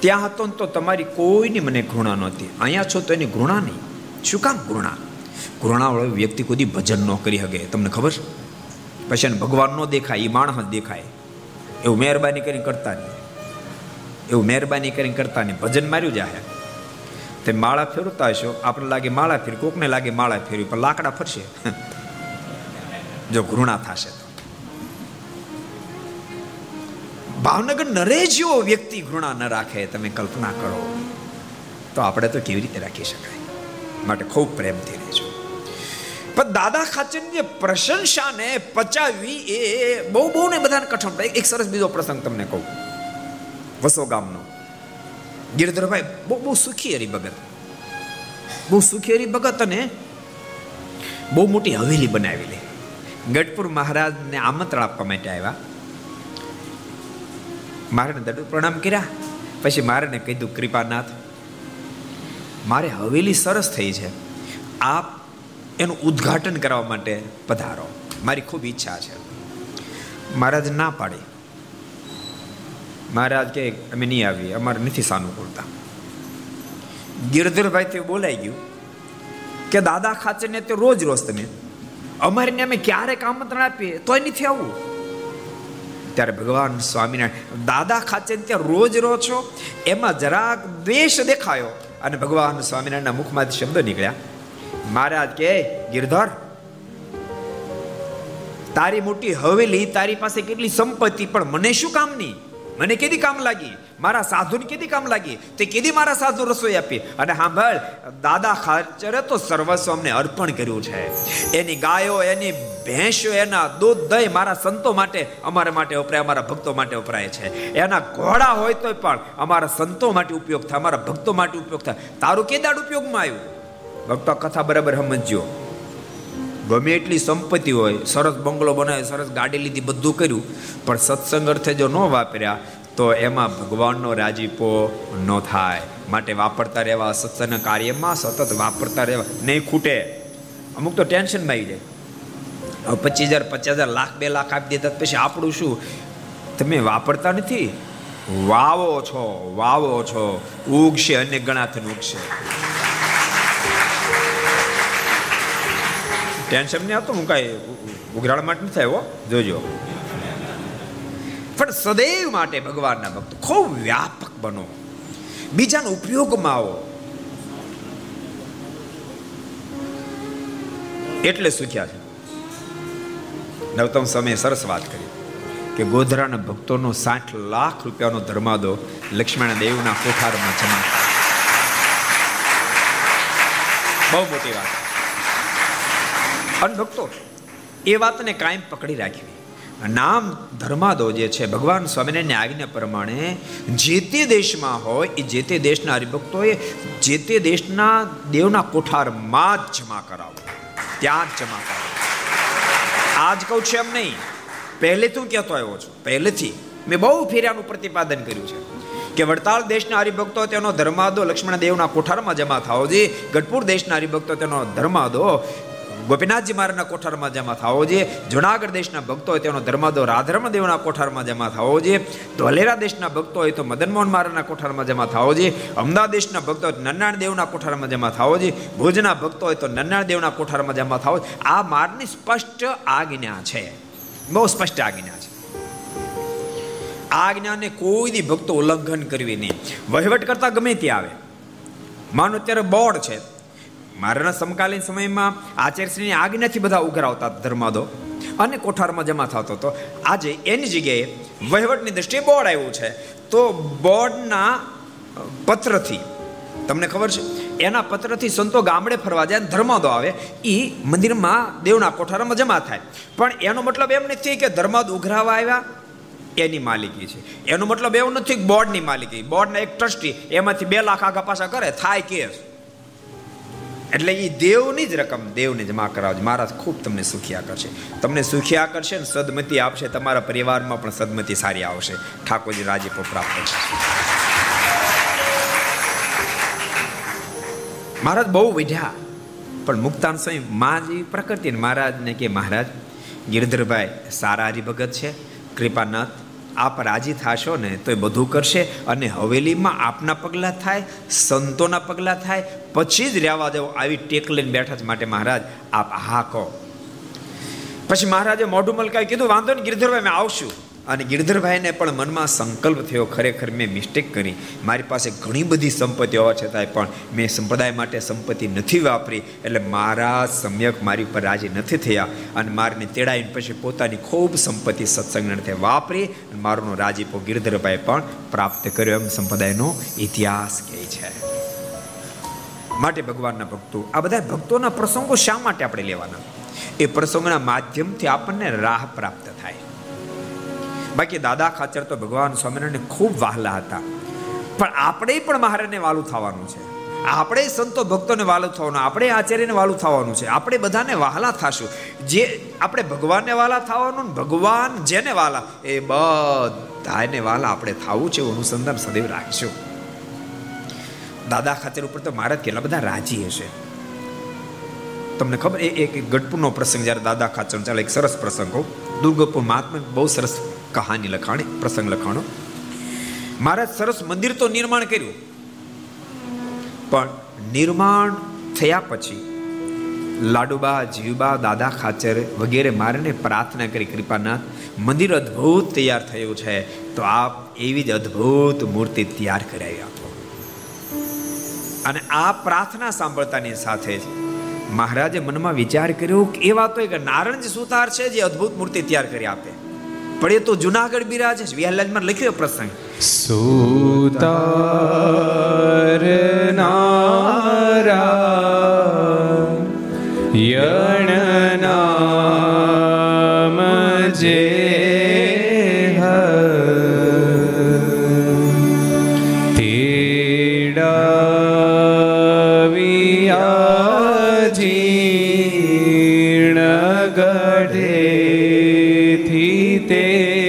ત્યાં હતો ને તો તમારી કોઈની મને ઘૃણા નહોતી. અહીંયા છો તો એની ઘૃણા નહીં. શું કામ ઘૃણા? ઘૃણાવાળો વ્યક્તિ કોઈ ભજન ન કરી શકે. તમને ખબર? છે પછી એને ભગવાન ન દેખાય, એ માણસ દેખાય. એવું મહેરબાની કરીને કરતા નહીં. એવું મહેરબાની કરીને કરતા નહીં. ભજન માર્યું જાહે. તે માળા ફેરવતા હશો. આપણે લાગે માળા ફેર કોકને લાગે માળા ફેરવી, પણ લાકડા ફરશે. જો ઘૃણા થશે તો. ભાવનગર નરે જેવો વ્યક્તિ ઘૃણા ન રાખે, તમે કલ્પના કરો. તો આપણે તો કેવી રીતે રાખી શકાય? માટે ખૂબ પ્રેમથી રહેજો. પણ દાદા ખાચરની પ્રશંસાને પચાવી એ બહુ બહુ ને બધાને કઠણ. પડે એક સરસ બીજો પ્રસંગ તમને કહું. વસો ગામનો. ગિરધરભાઈ, બહુ બહુ સુખી હરી ભગત. બહુ સુખી હરી ભગત અને બહુ મોટી હવેલી બનાવેલી. ગઢપુર મહારાજને આમંત્રણ આપવા માટે આવ્યા. મારે દડુ પ્રણામ કર્યા. પછી મારે કીધું, કૃપાનાથ, મારે હવેલી સરસ થઈ છે. આપ એનું ઉદ્ઘાટન કરવા માટે પધારો. મારી ખૂબ ઈચ્છા છે. મહારાજ ના પાડી. મહારાજ કે, અમે નહીં આવીએ, અમારે નથી સાનુકૂળતા ગિરધરભાઈ તે બોલાઈ ગયું કે, દાદા ખાચરને તે રોજ રોજ તમે અમારે અમે ક્યારેક આમંત્રણ આપીએ, તોય નથી આવવું ત્યારે ભગવાન સ્વામિનારાયણ દાદા ખાચે ત્યાં રોજ રહો છો, એમાં જરાક દ્વેષ દેખાયો અને ભગવાન સ્વામિનારાયણના મુખમાંથી શબ્દો નીકળ્યા. મહારાજ કે, ગિરધર, તારી મોટી હવેલી તારી પાસે કેટલી સંપત્તિ, પણ મને શું કામની? મને કેદી કામ લાગી? મારા સાધુને કેદી કામ લાગી? તે કેદી મારા સાધુ રસોઈ આપી? અને સાંભળ દાદા ખાચરે તો સર્વસ્વ અમને અર્પણ કર્યું છે. એની ગાયો, એની ભેંસો, એના દૂધ, દહીં મારા સંતો માટે, અમારા માટે વપરાય, અમારા ભક્તો માટે વપરાય છે. એના ઘોડા હોય તો પણ અમારા સંતો માટે ઉપયોગ થાય, અમારા ભક્તો માટે ઉપયોગ થાય. તારું કે દાડ ઉપયોગમાં આવ્યું? ભક્તો કથા બરાબર સમજ્યો ગમે એટલી સંપત્તિ હોય, સરસ બંગલો બનાવ્યો સરસ ગાડી લીધી, બધું કર્યું, પણ સત્સંગ અર્થે જો ન વાપર્યા, તો એમાં ભગવાનનો રાજીપો ન થાય. માટે વાપરતા રહેવા સત્સંગ કાર્યમાં સતત વાપરતા રહેવા. નહીં ખૂટે. અમુક તો ટેન્શનમાં આવી જાય. પચીસ હજાર, પચાસ હજાર, લાખ, બે લાખ આપી દેતા પછી આપણું શું? તમે વાપરતા નથી? વાવો છો વાવો છો. ઉગશે અને ગણાથન ઉગશે. ટેન્શન નહીં આવતું, હું કાંઈ ઉઘરાળ માટે નથી આવ્યો. જોજો. પણ સદૈવ માટે ભગવાનના ભક્ત ખૂબ વ્યાપક બનો. બીજાનો ઉપયોગમાં આવો એટલે સુખ્યા છે? નવતમ સમયે સરસ વાત કરી કે ગોધરાના ભક્તોનો સાઠ લાખ રૂપિયાનો ધર્માદો લક્ષ્મણ દેવના કોઠારમાં જમા બહુ મોટી વાત. અને ભક્તો, એ વાતને કાયમ પકડી રાખવી. નામ ધર્માદો જે છે, ભગવાન સ્વામિનારાયણની આજ્ઞા પ્રમાણે જે તે દેશમાં હોય, એ જે તે દેશના હરિભક્તોએ જે તે દેશના દેવના કોઠારમાં જ જમા કરાવો. ત્યાં જ જમા કરાવો. આજ કહું છું એમ નહીં. પહેલેથી હું કહેતો આવ્યો છું, પહેલેથી. મેં બહુ ફેર્યાનું પ્રતિપાદન કર્યું છે કે વડતાલ દેશના હરિભક્તો તેનો ધર્માદો, લક્ષ્મણ દેવના કોઠારમાં જમા થાવો જોઈએ ગઢપુર દેશના હરિભક્તો તેનો ધર્માદો ગોપીનાથજી મહારાજના કોઠારમાં જમા થવો જોઈએ. જુનાગઢ દેશના ભક્તો હોય તેનો ધર્માદો રાધરમ દેવના કોઠારમાં જમા થવો જોઈએ. ધોલેરા દેશના ભક્તો હોય તો મદનમોહન મહારાજના કોઠારમાં જમા થવો જોઈએ. અમદાવાદ દેશના ભક્તો હોય નન્નાણ દેવના કોઠારમાં જમા થવો જોઈએ. ભુજના ભક્તો હોય તો નન્નાણ દેવના કોઠારમાં જમા થવો આ મારની સ્પષ્ટ આજ્ઞા છે. બહુ સ્પષ્ટ આજ્ઞા છે. આજ્ઞાને કોઈ દી ભક્તો ઉલ્લંઘન કરવી નહીં. વહીવટ કરતા ગમે ત્યાં આવે. માનો અત્યારે બોર્ડ છે. મારાના સમકાલીન સમયમાં આચાર્યશ્રીની આજ્ઞાથી બધા ઉઘરાવતા ધર્માદો અને કોઠારમાં જમા થતો હતો. આજે એની જગ્યાએ વહીવટની દ્રષ્ટિએ બોર્ડ આવ્યું છે. તો બોર્ડના પત્રથી, તમને ખબર છે? એના પત્રથી સંતો ગામડે ફરવા જાય ધર્માદો આવે એ મંદિરમાં, દેવના કોઠારમાં જમા થાય. પણ એનો મતલબ એમ નથી કે ધર્માદ ઉઘરાવા આવ્યા, એની માલિકી છે. એનો મતલબ એવું નથી કે બોર્ડની માલિકી. બોર્ડના એક ટ્રસ્ટી એમાંથી બે લાખ આગા પાછા કરે, થાય કેસ એટલે એ દેવની જ રકમ, દેવને જમા કરાવજો. મહારાજ ખૂબ તમને સુખિયા કરશે તમને સુખિયા કરશે ને સદમતી આપશે, તમારા પરિવારમાં પણ સદમતી સારી આવશે. ઠાકોરજી રાજીપો પ્રાપ્ત થશે. મહારાજ બહુ વધ્યા પણ મુક્તાન સ્વામી માજી પ્રકૃતિ મહારાજને કે મહારાજ, ગિરધરભાઈ સારા હરિભગત છે, કૃપાનાથ આપ રાજી થશો ને તો એ બધું કરશે અને હવેલીમાં આપના પગલાં થાય, સંતોના પગલાં થાય, પછી જ રહેવા દેવો આવી ટેક લઈને બેઠા જ માટે મહારાજ, આપ હા કહો. પછી મહારાજે મોઢું મલકાવી કીધું, વાંધો ને ગિરધરભાઈ, મેં આવશું. અને ગિરધરભાઈને પણ મનમાં સંકલ્પ થયો, ખરેખર મેં મિસ્ટેક કરી. મારી પાસે ઘણી બધી સંપત્તિ હોવા છતાંય પણ મેં સંપ્રદાય માટે સંપત્તિ નથી વાપરી, એટલે મારા સમ્યક મારી પર રાજી નથી થયા. અને મારને તેડાઈને પછી પોતાની ખૂબ સંપત્તિ સત્સંગને વાપરી અને મારોનો રાજીપો ગિરધરભાઈ પણ પ્રાપ્ત કર્યો. એમ સંપ્રદાયનો ઇતિહાસ કહે છે. માટે ભગવાનના ભક્તો, આ બધા ભક્તોના પ્રસંગો શા માટે આપણે લેવાના? એ પ્રસંગોના માધ્યમથી આપણને રાહ પ્રાપ્ત થાય. બાકી દાદા ખાચર તો ભગવાન સ્વામિનારાયણ ખૂબ વહાલા હતા. પણ આપણે પણ મહારાજને વાલું થવાનું છે. આપણે સંતો ભક્તોને વાલું થવાનું, આપણે આચાર્યને વાલું થવાનું છે. આપણે બધાને વહાલા થશું. જે આપણે ભગવાનને વાલા થવાનું ભગવાન જેને વાલા એ બધાને વાલા આપણે થવું છે અનુસંધાન સદૈવ રાખશું. દાદા ખાચર ઉપર તો મહારાજ કેટલા બધા રાજી હશે. તમને ખબર, એ એક ગઢપુરનો પ્રસંગ જ્યારે દાદા ખાચર ચાલે, એક સરસ પ્રસંગ કહું દુર્ગપુર મહાત્મા બહુ સરસ કહાની લખાણી, પ્રસંગ લખાણો. મહારાજ સરસ મંદિર તો નિર્માણ કર્યું. પણ નિર્માણ થયા પછી લાડુબા, જીવબા, દાદા ખાચર વગેરે મારને પ્રાર્થના કરી, કૃપાનાથ, મંદિર અદ્ભુત તૈયાર થયું છે. તો આપ એવી જ અદ્ભુત મૂર્તિ તૈયાર કરાવી આપો. અને આ પ્રાર્થના સાંભળતાની સાથે જ મહારાજે મનમાં વિચાર કર્યો કે એ વાત કે નારણજી સુતાર છે જે અદ્ભુત મૂર્તિ તૈયાર કરી આપે. પણ એ તો જુનાગઢ બિરાજે છે. વિહારલાલમાં લખ્યો પ્રસંગ. સુતાર નારા યણ તે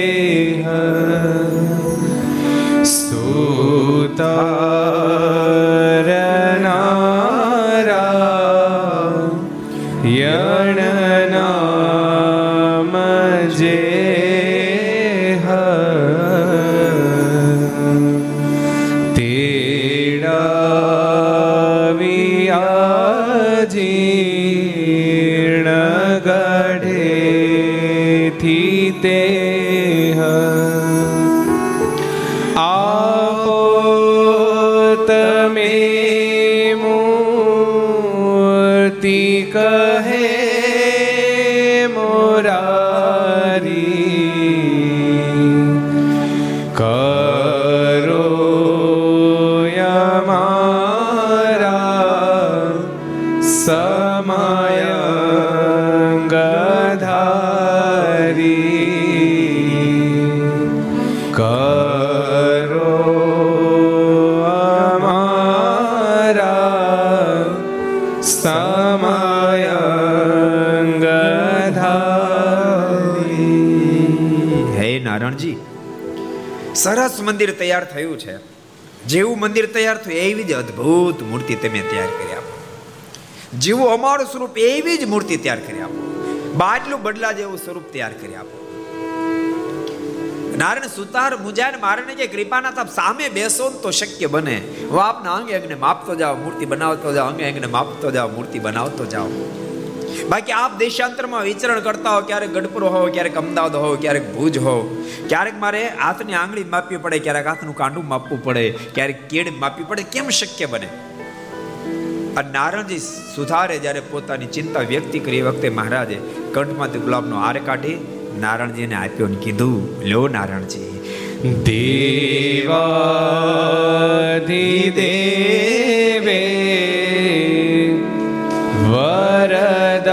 સરસ મંદિર તૈયાર થયું છે. જેવું મંદિર તૈયાર થયું, એવી જ અદ્ભુત મૂર્તિ તમે તૈયાર કરી આપો. જેવું અમારું સ્વરૂપ, એવી જ મૂર્તિ તૈયાર કરી આપો. બાટલું બદલા જેવું સ્વરૂપ તૈયાર કરી આપો. નારાયણ સુતાર મુજાન, મારને કે કૃપાના તાપ સામે બેસો તો શક્ય બને. હું આપના અંગે અંગને માપતો જાઓ, મૂર્તિ બનાવતો જાઓ, અંગે અંગને માપતો જાઓ, મૂર્તિ બનાવતો જાઓ. બાકી આપ દેશાંતરમાં વિચરણ કરતા હો, ક્યારેક ગઢપુર હો ક્યારેક અમદાવાદ હો ક્યારેક ભુજ હો ક્યારેક મારે હાથની આંગળી માપવી પડે, ક્યારેક હાથનું કાંડું માપવું પડે, ક્યારેક કેડ માપવી પડે, કેમ શક્ય બને? આ નારણજી સુધારે જ્યારે પોતાની ચિંતા વ્યક્તિ કરી વખતે મહારાજે કંઠમાંથી ગુલાબનો હાર કાઢી નારણજીને આપ્યો ને કીધું, લો નારણજી દેવાધિ દેવે વરદાન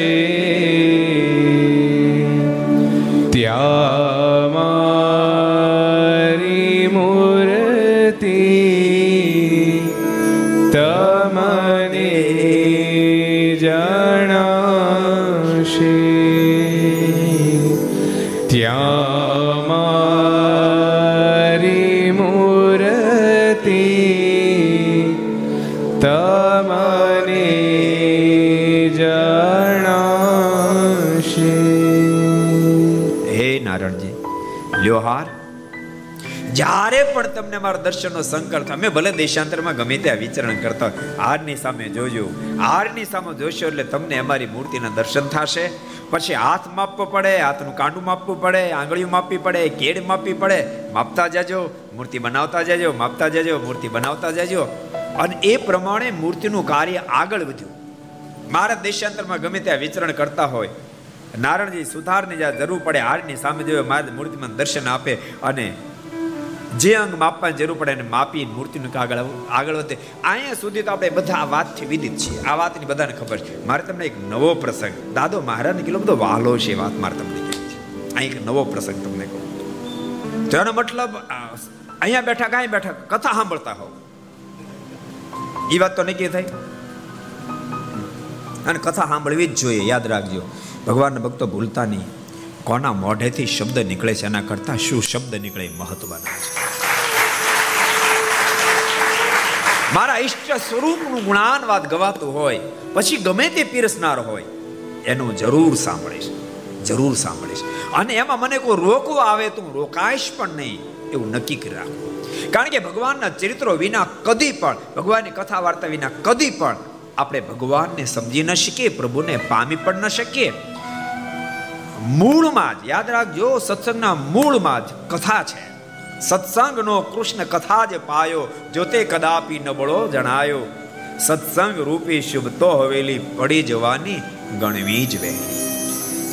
થાશે પણ તમને મારા દર્શનનો સંકલ્પ અમે ભલે દેશાંતરમાં ગમે ત્યાં વિચરણ કરતા હારની સામે જોજો. હારની સામે જોશો એટલે તમને અમારી મૂર્તિના દર્શન થશે. પછી હાથ માપવો પડે, હાથનું કાંડું માપવું પડે, આંગળીઓ માપવી પડે, કેડ માપવી પડે. માપતા જાજો, મૂર્તિ બનાવતા જજો, માપતા જજો, મૂર્તિ બનાવતા જજો. અને એ પ્રમાણે મૂર્તિનું કાર્ય આગળ વધ્યું. મારા દેશાંતરમાં ગમે ત્યાં વિચરણ કરતા હોય. નારણજી સુધારની જ્યાં જરૂર પડે, હારની સામે જોયો, મારા મૂર્તિમાં દર્શન આપે. અને જે અંગ માપવાની જરૂર પડે એને માપી મૂર્તિનું આગળ આગળ વધે. અહીંયા સુધી તો આપણે બધા આ વાતથી વિદિત છીએ. આ વાતની બધાને ખબર છે. મારે તમને એક નવો પ્રસંગ. દાદો મહારાજને કેટલો બધો વાલો છે વાત મારે તમને કહેવી છે. અહીં એક નવો પ્રસંગ તમને કહું. તો એનો મતલબ અહીંયા બેઠા કાંઈ બેઠા કથા સાંભળતા હો એ વાત તો નક્કી થાય અને કથા સાંભળવી જ જોઈએ. યાદ રાખજો. ભગવાનના ભક્તો ભૂલતા નહીં. કોના મોઢેથી શબ્દ નીકળે છે, એના કરતાં શું શબ્દ નીકળે એ મહત્વના છે. મારા ઈષ્ટ સ્વરૂપનું ગુણાનવાદ ગવાતું હોય, પછી ગમે તે પીરસનાર હોય, એનું જરૂર સાંભળીશ જરૂર સાંભળીશ. અને એમાં મને કોઈ રોકવા આવે તો હું રોકાઈશ પણ નહીં, એવું નક્કી કરી રાખું. કારણ કે ભગવાનના ચરિત્રો વિના કદી પણ, ભગવાનની કથા વાર્તા વિના કદી પણ આપણે ભગવાનને સમજી ન શકીએ, પ્રભુને પામી પણ ન શકીએ મૂળમાં જ, યાદ રાખજો, સત્સંગના મૂળમાં જ કથા છે. સત્સંગનો કૃષ્ણ કથા જ પાયો, જો તે કદાપી નબળો જણાયો. સત્સંગ રૂપી શુભ તો હવેલી પડી જવાની ગણવી જ વહેલી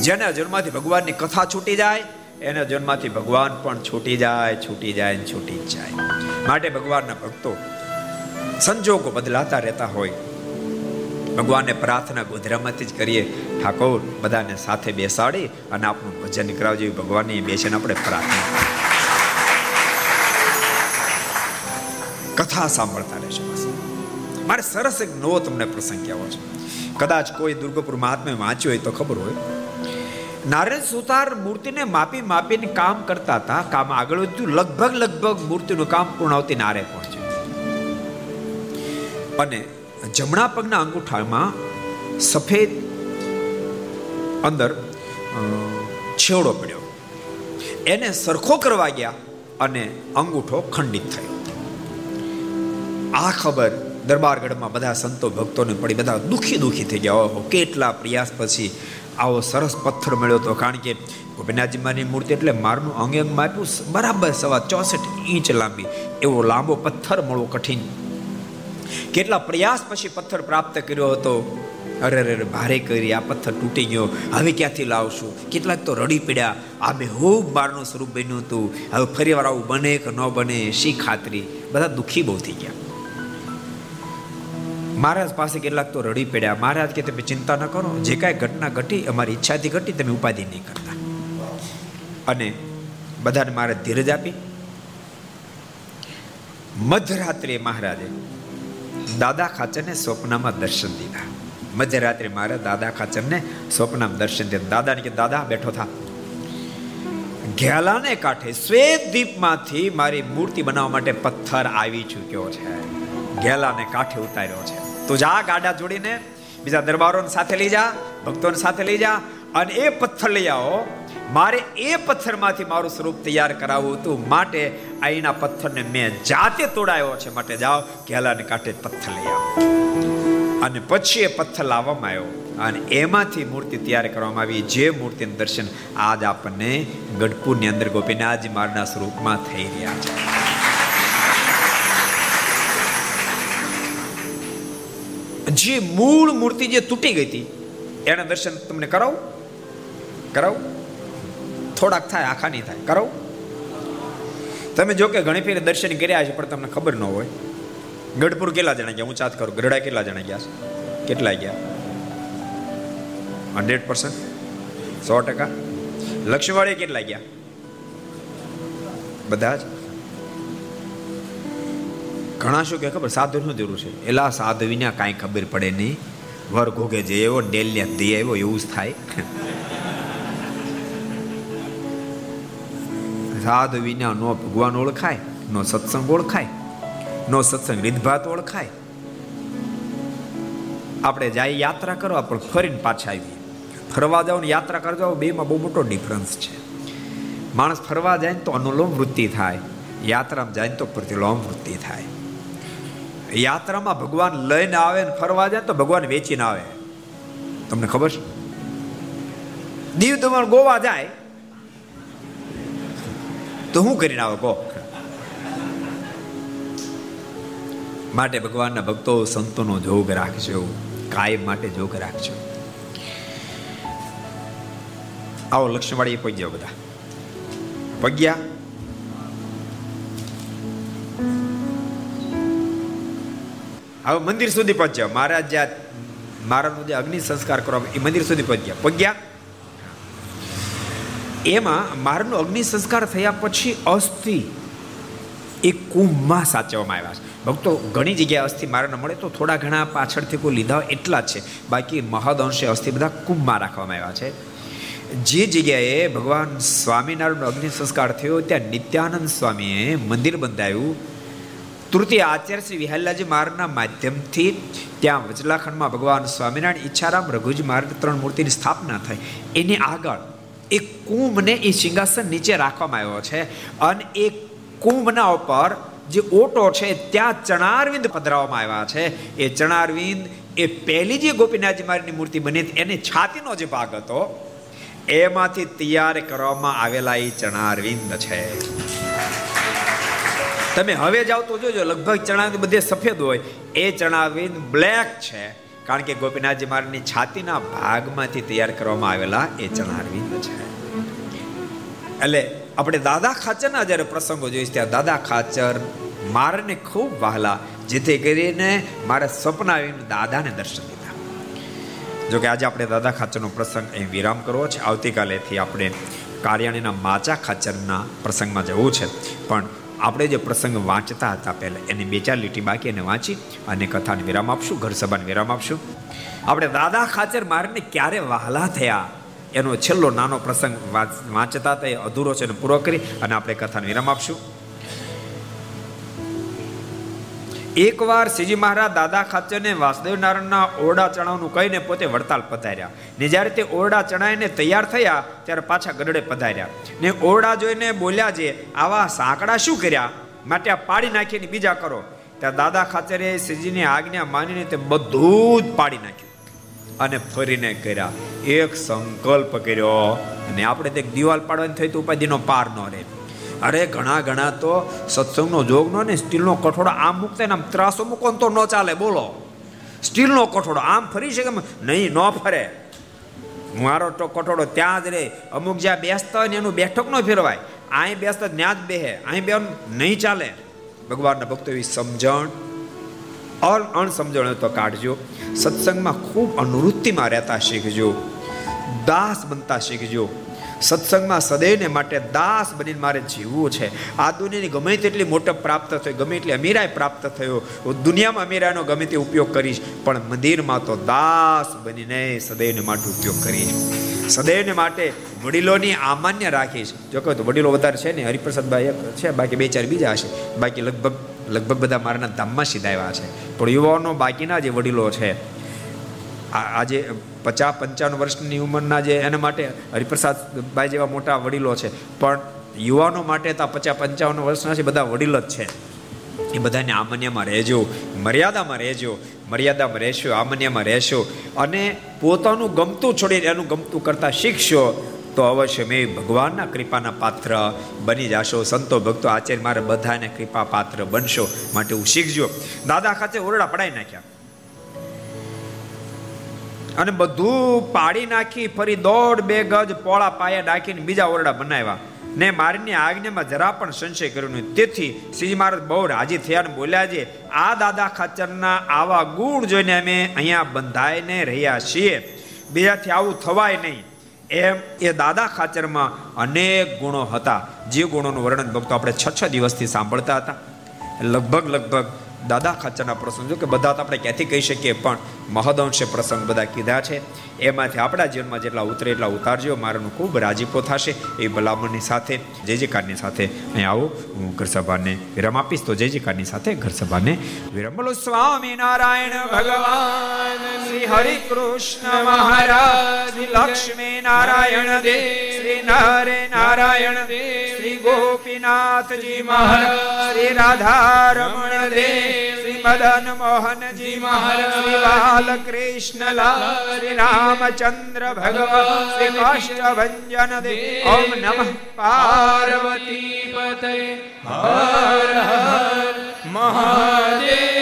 જેના જન્મમાંથી ભગવાનની કથા છૂટી જાય, એના જન્મથી ભગવાન પણ છૂટી જાય છૂટી જાય છૂટી જાય. માટે ભગવાનના ભક્તો સંજોગો બદલાતા રહેતા હોય. ભગવાનને પ્રાર્થના ગોધરામાંથી જ કરીએ. ઠાકોર બધાને સાથે બેસાડી અને આપણું ભજન કરાવજો ભગવાનની બેસીને આપણે પ્રાર્થના કથા સાંભળતા રહેશો મારે સરસ એક નવો તમને પ્રસંગ કહેવો છે. કદાચ કોઈ દુર્ગપુર મહાત્મે વાંચ્યો હોય તો ખબર હોય. નારાયણ સુતાર મૂર્તિને માપી માપીને કામ કરતા હતા. કામ આગળ વધ્યું. લગભગ લગભગ મૂર્તિનું કામ પૂર્ણ આવતી નારે પહોંચ્યું. અને જમણા પગના અંગૂઠામાં સફેદ અંદર છેવડો પડ્યો. એને સરખો કરવા ગયા અને અંગૂઠો ખંડિત થયો. આ ખબર દરબારગઢમાં બધા સંતો ભક્તોને પડી, બધા દુઃખી દુઃખી થઈ ગયા. ઓહો, કેટલા પ્રયાસ પછી આવો સરસ પથ્થર મળ્યો હતો. કારણ કે ગોપીનાથજીમાંની મૂર્તિ એટલે મારનું અંગ અંગ માપ્યું બરાબર સવા ચોસઠ ઇંચ લાંબી. એવો લાંબો પથ્થર મળવો કઠિન કેટલા પ્રયાસ પછી પથ્થર પ્રાપ્ત કર્યો હતો? અરે અરે ભારે કરી આ પથ્થર તૂટી ગયો. હવે ક્યાંથી લાવશું? કેટલાક તો રડી પડ્યા. આ બે ખૂબ બારનું સ્વરૂપ બન્યું હતું. હવે ફરી વાર આવું બને કે ન બને, શી ખાતરી? બધા દુઃખી બહુ થઈ ગયા. મહારાજ પાસે કેટલાક તો રડી પડ્યા. મહારાજ કે, તમે ચિંતા ન કરો. જે કાંઈ ઘટના ઘટી, અમારી ઈચ્છાથી ઘટી, તમે ઉપાધિ નહીં કરતા. અને બધાને મારે ધીરજ આપી. મધરાત્રે મહારાજે દાદા ખાચરને સ્વપ્નમાં દર્શન દીધા. મધ્યરાત્રે મારે દાદા ખાચરને સ્વપ્નમાં દર્શન દીધા. દાદાને કે, દાદા, બેઠો થા. ઘેલાને કાંઠે શ્વેત દીપમાંથી મારી મૂર્તિ બનાવવા માટે પથ્થર આવી ચૂક્યો છે. ઘેલાને કાંઠે ઉતાર્યો છે. તો જા ગાડા જોડીને, બીજા દરબારોને સાથે લઈ જા, ભક્તોને સાથે લઈ જા અને એ પથ્થર લઈ આવો. મારે એ પથ્થરમાંથી મારું સ્વરૂપ તૈયાર કરાવવું હતું. માટે અહીંના પથ્થરને મેં જાતે તોડાયો છે. માટે જાઓ, કેલાને કાંઠે પથ્થર લઈ આવો. અને પછી એ પથ્થર લાવવામાં આવ્યો. અને એમાંથી મૂર્તિ તૈયાર કરવામાં આવી. જે મૂર્તિનું દર્શન આજ આપણને ગઢપુરની અંદર ગોપીનાથજી મારના સ્વરૂપમાં થઈ રહ્યા છે. જે મૂળ મૂર્તિ જે તૂટી ગઈ હતી, એના દર્શન તમને કરાવું? કરાવું? થોડાક થાય, આખા નહીં થાય. કરાવું? તમે જો કે ઘણી ફેર દર્શન કર્યા છે, પણ તમને ખબર ન હોય. ગઢપુર કેટલા જણા ગયા? હું ચાત કરું. ગઢડા કેટલા જણા ગયા છે? કેટલા ગયા? Hundred percent? સો ટકા? લક્ષ્મીવાડી કેટલા ગયા? બધા જ? ઘણા શું કે ખબર? સાધુનું જરૂર છે. એલા સાધુ વિના કાંઈ ખબર પડે નહીં. વર ઘોગે જે એવો ડેલિયા દે આવ્યો, એવું જ થાય. સાધુ વિના નો ભગવાન ઓળખાય, નો સત્સંગ ઓળખાય, નો સત્સંગ રીતભાત ઓળખાય. આપણે જાય યાત્રા કરવા, પણ ફરીને પાછા આવીએ. ફરવા જાઓ ને યાત્રા કરવા બે બેમાં બહુ મોટો ડિફરન્સ છે. માણસ ફરવા જાય ને તો અનુલોમ વૃત્તિ થાય. યાત્રામાં જાય ને તો પ્રતિલોમ વૃત્તિ થાય. યાત્રામાં ભગવાન લઈને આવે ને ફરવા જાય તો ભગવાન વેચીને આવે. તમને ખબર છે? દીવ દમણ ગોવા જાય તો શું કરીને આવે, કહો. માટે ભગવાનના ભક્તો સંતોનો જોગ રાખજો, કાયમ માટે જોગ રાખજો. આવો લક્ષ્મણવાડી પગ્યા બધા. પગ્યા હવે મંદિર સુધી પહોંચ્યા. મહારાજ જ્યાં મહારાજનો અગ્નિ સંસ્કાર કરવામાં એ મંદિર સુધી પહોંચ્યા. પગ્યા એમાં મારનો અગ્નિ સંસ્કાર થયા પછી અસ્થિ એ કુંભમાં સાચવવામાં આવ્યા છે. ભક્તો, ઘણી જગ્યાએ અસ્થિ મારાને મળે તો થોડા ઘણા પાછળથી કોઈ લીધા એટલા જ છે. બાકી મહદ અંશે અસ્થિ બધા કુંભમાં રાખવામાં આવ્યા છે. જે જગ્યાએ ભગવાન સ્વામિનારાયણનો અગ્નિ સંસ્કાર થયો, ત્યાં નિત્યાનંદ સ્વામીએ મંદિર બંધાયું. તૃતીય આચાર્ય શ્રી વિહલ્લાજી મારના માધ્યમથી ત્યાં વચલાખંડમાં ભગવાન સ્વામિનારાયણ ઈચ્છારામ રઘુજી મહારાજ ત્રણ મૂર્તિની સ્થાપના થઈ. એની આગળ એ કુંભને એ સિંહાસન નીચે રાખવામાં આવ્યો છે અને એ કુંભના ઉપર જે ઓટો છે ત્યાં ચણારવિંદ પધરાવવામાં આવ્યા છે. એ ચણારવિંદ એ પહેલી જે ગોપીનાથજી મારીની મૂર્તિ બની એની છાતીનો જે ભાગ હતો, એમાંથી તૈયાર કરવામાં આવેલા એ ચણારવિંદ છે. તમે હવે જાઓ તો જોજો, લગભગ ચણાવી બધે સફેદ હોય. એ ચણાવિંદ બ્લેક છે. કારણ કે ગોપીનાથજી મહારાજની છાતીના ભાગમાંથી તૈયાર કરવામાં આવેલા એ ચણારવિંદ છે. એટલે આપણે દાદા ખાચરના જ્યારે પ્રસંગો જોઈશ ત્યાં દાદા ખાચર મારને ખૂબ વહાલા, જેથી કરીને મારે સ્વપ્ન આવીને દાદાને દર્શન દીધા જો કે આજે આપણે દાદા ખાચરનો પ્રસંગ અહીં વિરામ કરવો છે. આવતીકાલેથી આપણે કાર્યાણીના માચા ખાચરના પ્રસંગમાં જવું છે. પણ આપણે જે પ્રસંગ વાંચતા હતા પહેલાં, એની બે ચાર લીટી બાકી એને વાંચી અને કથાને વિરામ આપશું, ઘર સભાને વિરામ આપશું. આપણે દાદા ખાચર મારને ક્યારે વહાલા થયા? એનો છેલ્લો નાનો પ્રસંગ વાંચતા હતા, એ અધૂરો છે, એને પૂરો કરી અને આપણે કથાને વિરામ આપશું. એકવાર શ્રીજી મહારાજ દાદા ખાચરને વાસુદેવ નારાયણના ઓરડા ચણાવનું કહીને પોતે વડતાલ પધાર્યા. ને જ્યારે તે ઓરડા ચણાઈને તૈયાર થયા, ત્યારે પાછા ગઢડે પધાર્યા. ને ઓરડા જોઈને બોલ્યા જે, આવા સાંકડા શું કર્યા? માટે આ પાડી નાખીને બીજા કરો. ત્યાં દાદા ખાચરે શ્રીજીની આજ્ઞા માનીને તે બધું જ પાડી નાખ્યું અને ફરીને કર્યા. એક સંકલ્પ કર્યો. અને આપણે તે દિવાલ પાડવાની થઈ તો ઉપાધિનો પાર ન રહે. અરે ઘણા ઘણા તો સત્સંગનો જોગનો ને સ્ટીલનો કઠોળો આમ મૂકતા આમ ત્રાસો મૂકો તો ન ચાલે, બોલો. સ્ટીલનો કઠોળો આમ ફરી શકે નહીં, ન ફરે. મારો તો કઠોળો ત્યાં જ રહે અમુક જ્યાં બેસતા હોય ને એનું બેઠક ન ફેરવાય. અહીં બેસતા ત્યાં જ બેહે. અહીં બે નહીં ચાલે. ભગવાનના ભક્તો એવી સમજણ. અણ અણસમજણ તો કાઢજો. સત્સંગમાં ખૂબ અનુવૃત્તિમાં રહેતા શીખજો. દાસ બનતા શીખજો. સત્સંગમાં સદૈવને માટે દાસ બનીને મારે જીવવું છે. આ દુનિયાની ગમે તેટલી મોટપ પ્રાપ્ત થઈ, ગમે એટલી અમીરાય પ્રાપ્ત થયો, હું દુનિયામાં અમીરાનો ગમે તે ઉપયોગ કરીશ, પણ મંદિરમાં તો દાસ બનીને સદૈવને માટે ઉપયોગ કરીશ. સદૈવને માટે વડીલોની આમાન્ય રાખીશ. જો કહો તો વડીલો વધારે છે ને, હરિપ્રસાદભાઈ એક છે, બાકી બે ચાર બીજા હશે. બાકી લગભગ લગભગ બધા મારાના ધામમાં સીધા આવ્યા છે. પણ યુવાનો બાકીના જે વડીલો છે આજે પચાસ પંચાવન વર્ષની ઉંમરના જે એના માટે હરિપ્રસાદભાઈ જેવા મોટા વડીલો છે. પણ યુવાનો માટે તો પચાસ પંચાવન વર્ષના છે, બધા વડીલો જ છે. એ બધાને આમન્યમાં રહેજો, મર્યાદામાં રહેજો, મર્યાદામાં રહેશો, આમન્યમાં રહેશો. અને પોતાનું ગમતું છોડીને એનું ગમતું કરતા શીખશો, તો અવશ્ય મેં ભગવાનના કૃપાના પાત્ર બની જશો. સંતો ભક્તો, આચાર્ય, મારે બધાને કૃપા પાત્ર બનશો. માટે હું શીખજો. દાદા ખાતે ઓરડા પડાવી નાખ્યા. અને બધું પાડી નાખી, ફરી દોઢ, બે ગજ પોળા પાયા નાખીને બીજા ઓરડા બનાવ્યા. ને મારીની આજ્ઞામાં જરા પણ સંશય કર્યો નહીં. તેથી શ્રીજી મહારાજ બહુ રાજી થયા અને બોલ્યા છે, આ દાદા ખાચરના આવા ગુણ જોઈને અમે અહીંયા બંધાઈને રહ્યા છીએ. બીજાથી આવું થવાય નહીં. એમ એ દાદા ખાચરમાં અનેક ગુણો હતા. જે ગુણોનું વર્ણન ભક્તો આપણે છ છ દિવસથી સાંભળતા હતા. લગભગ લગભગ દાદા ખાચરના પ્રસંગ જો કે બધા તો આપણે ક્યાંથી કહી શકીએ, પણ મહદઅંશે પ્રસંગ બધા કીધા છે. એમાંથી આપણા જીવનમાં જેટલા ઉતરે એટલા ઉતારજો. મારાનું ખૂબ રાજીપો થશે. એ ભલામણની સાથે, જય જયકારની સાથે અહીં આવો. હું ઘરસભાને વિરામ આપીશ. તો જય જયકારની સાથે ઘરસભાને વિરામ. બોલો, સ્વામી નારાયણ ભગવાન, શ્રી હરિ કૃષ્ણ મહારાજ, લક્ષ્મી નારાયણ દેવ, શ્રી નારે નારાયણ દેવ, શ્રી ગોપીનાથજી મહારાજ, શ્રી રાધારમણ દેવ શ્રી મદન મોહનજી મહારાજ બાલ કૃષ્ણ લાલ શ્રી રામચંદ્ર ભગવાન શ્રી કાષ્ટભંજન દેવ ઓમ નમઃ પાર્વતી પતે હર હર મહાદેવ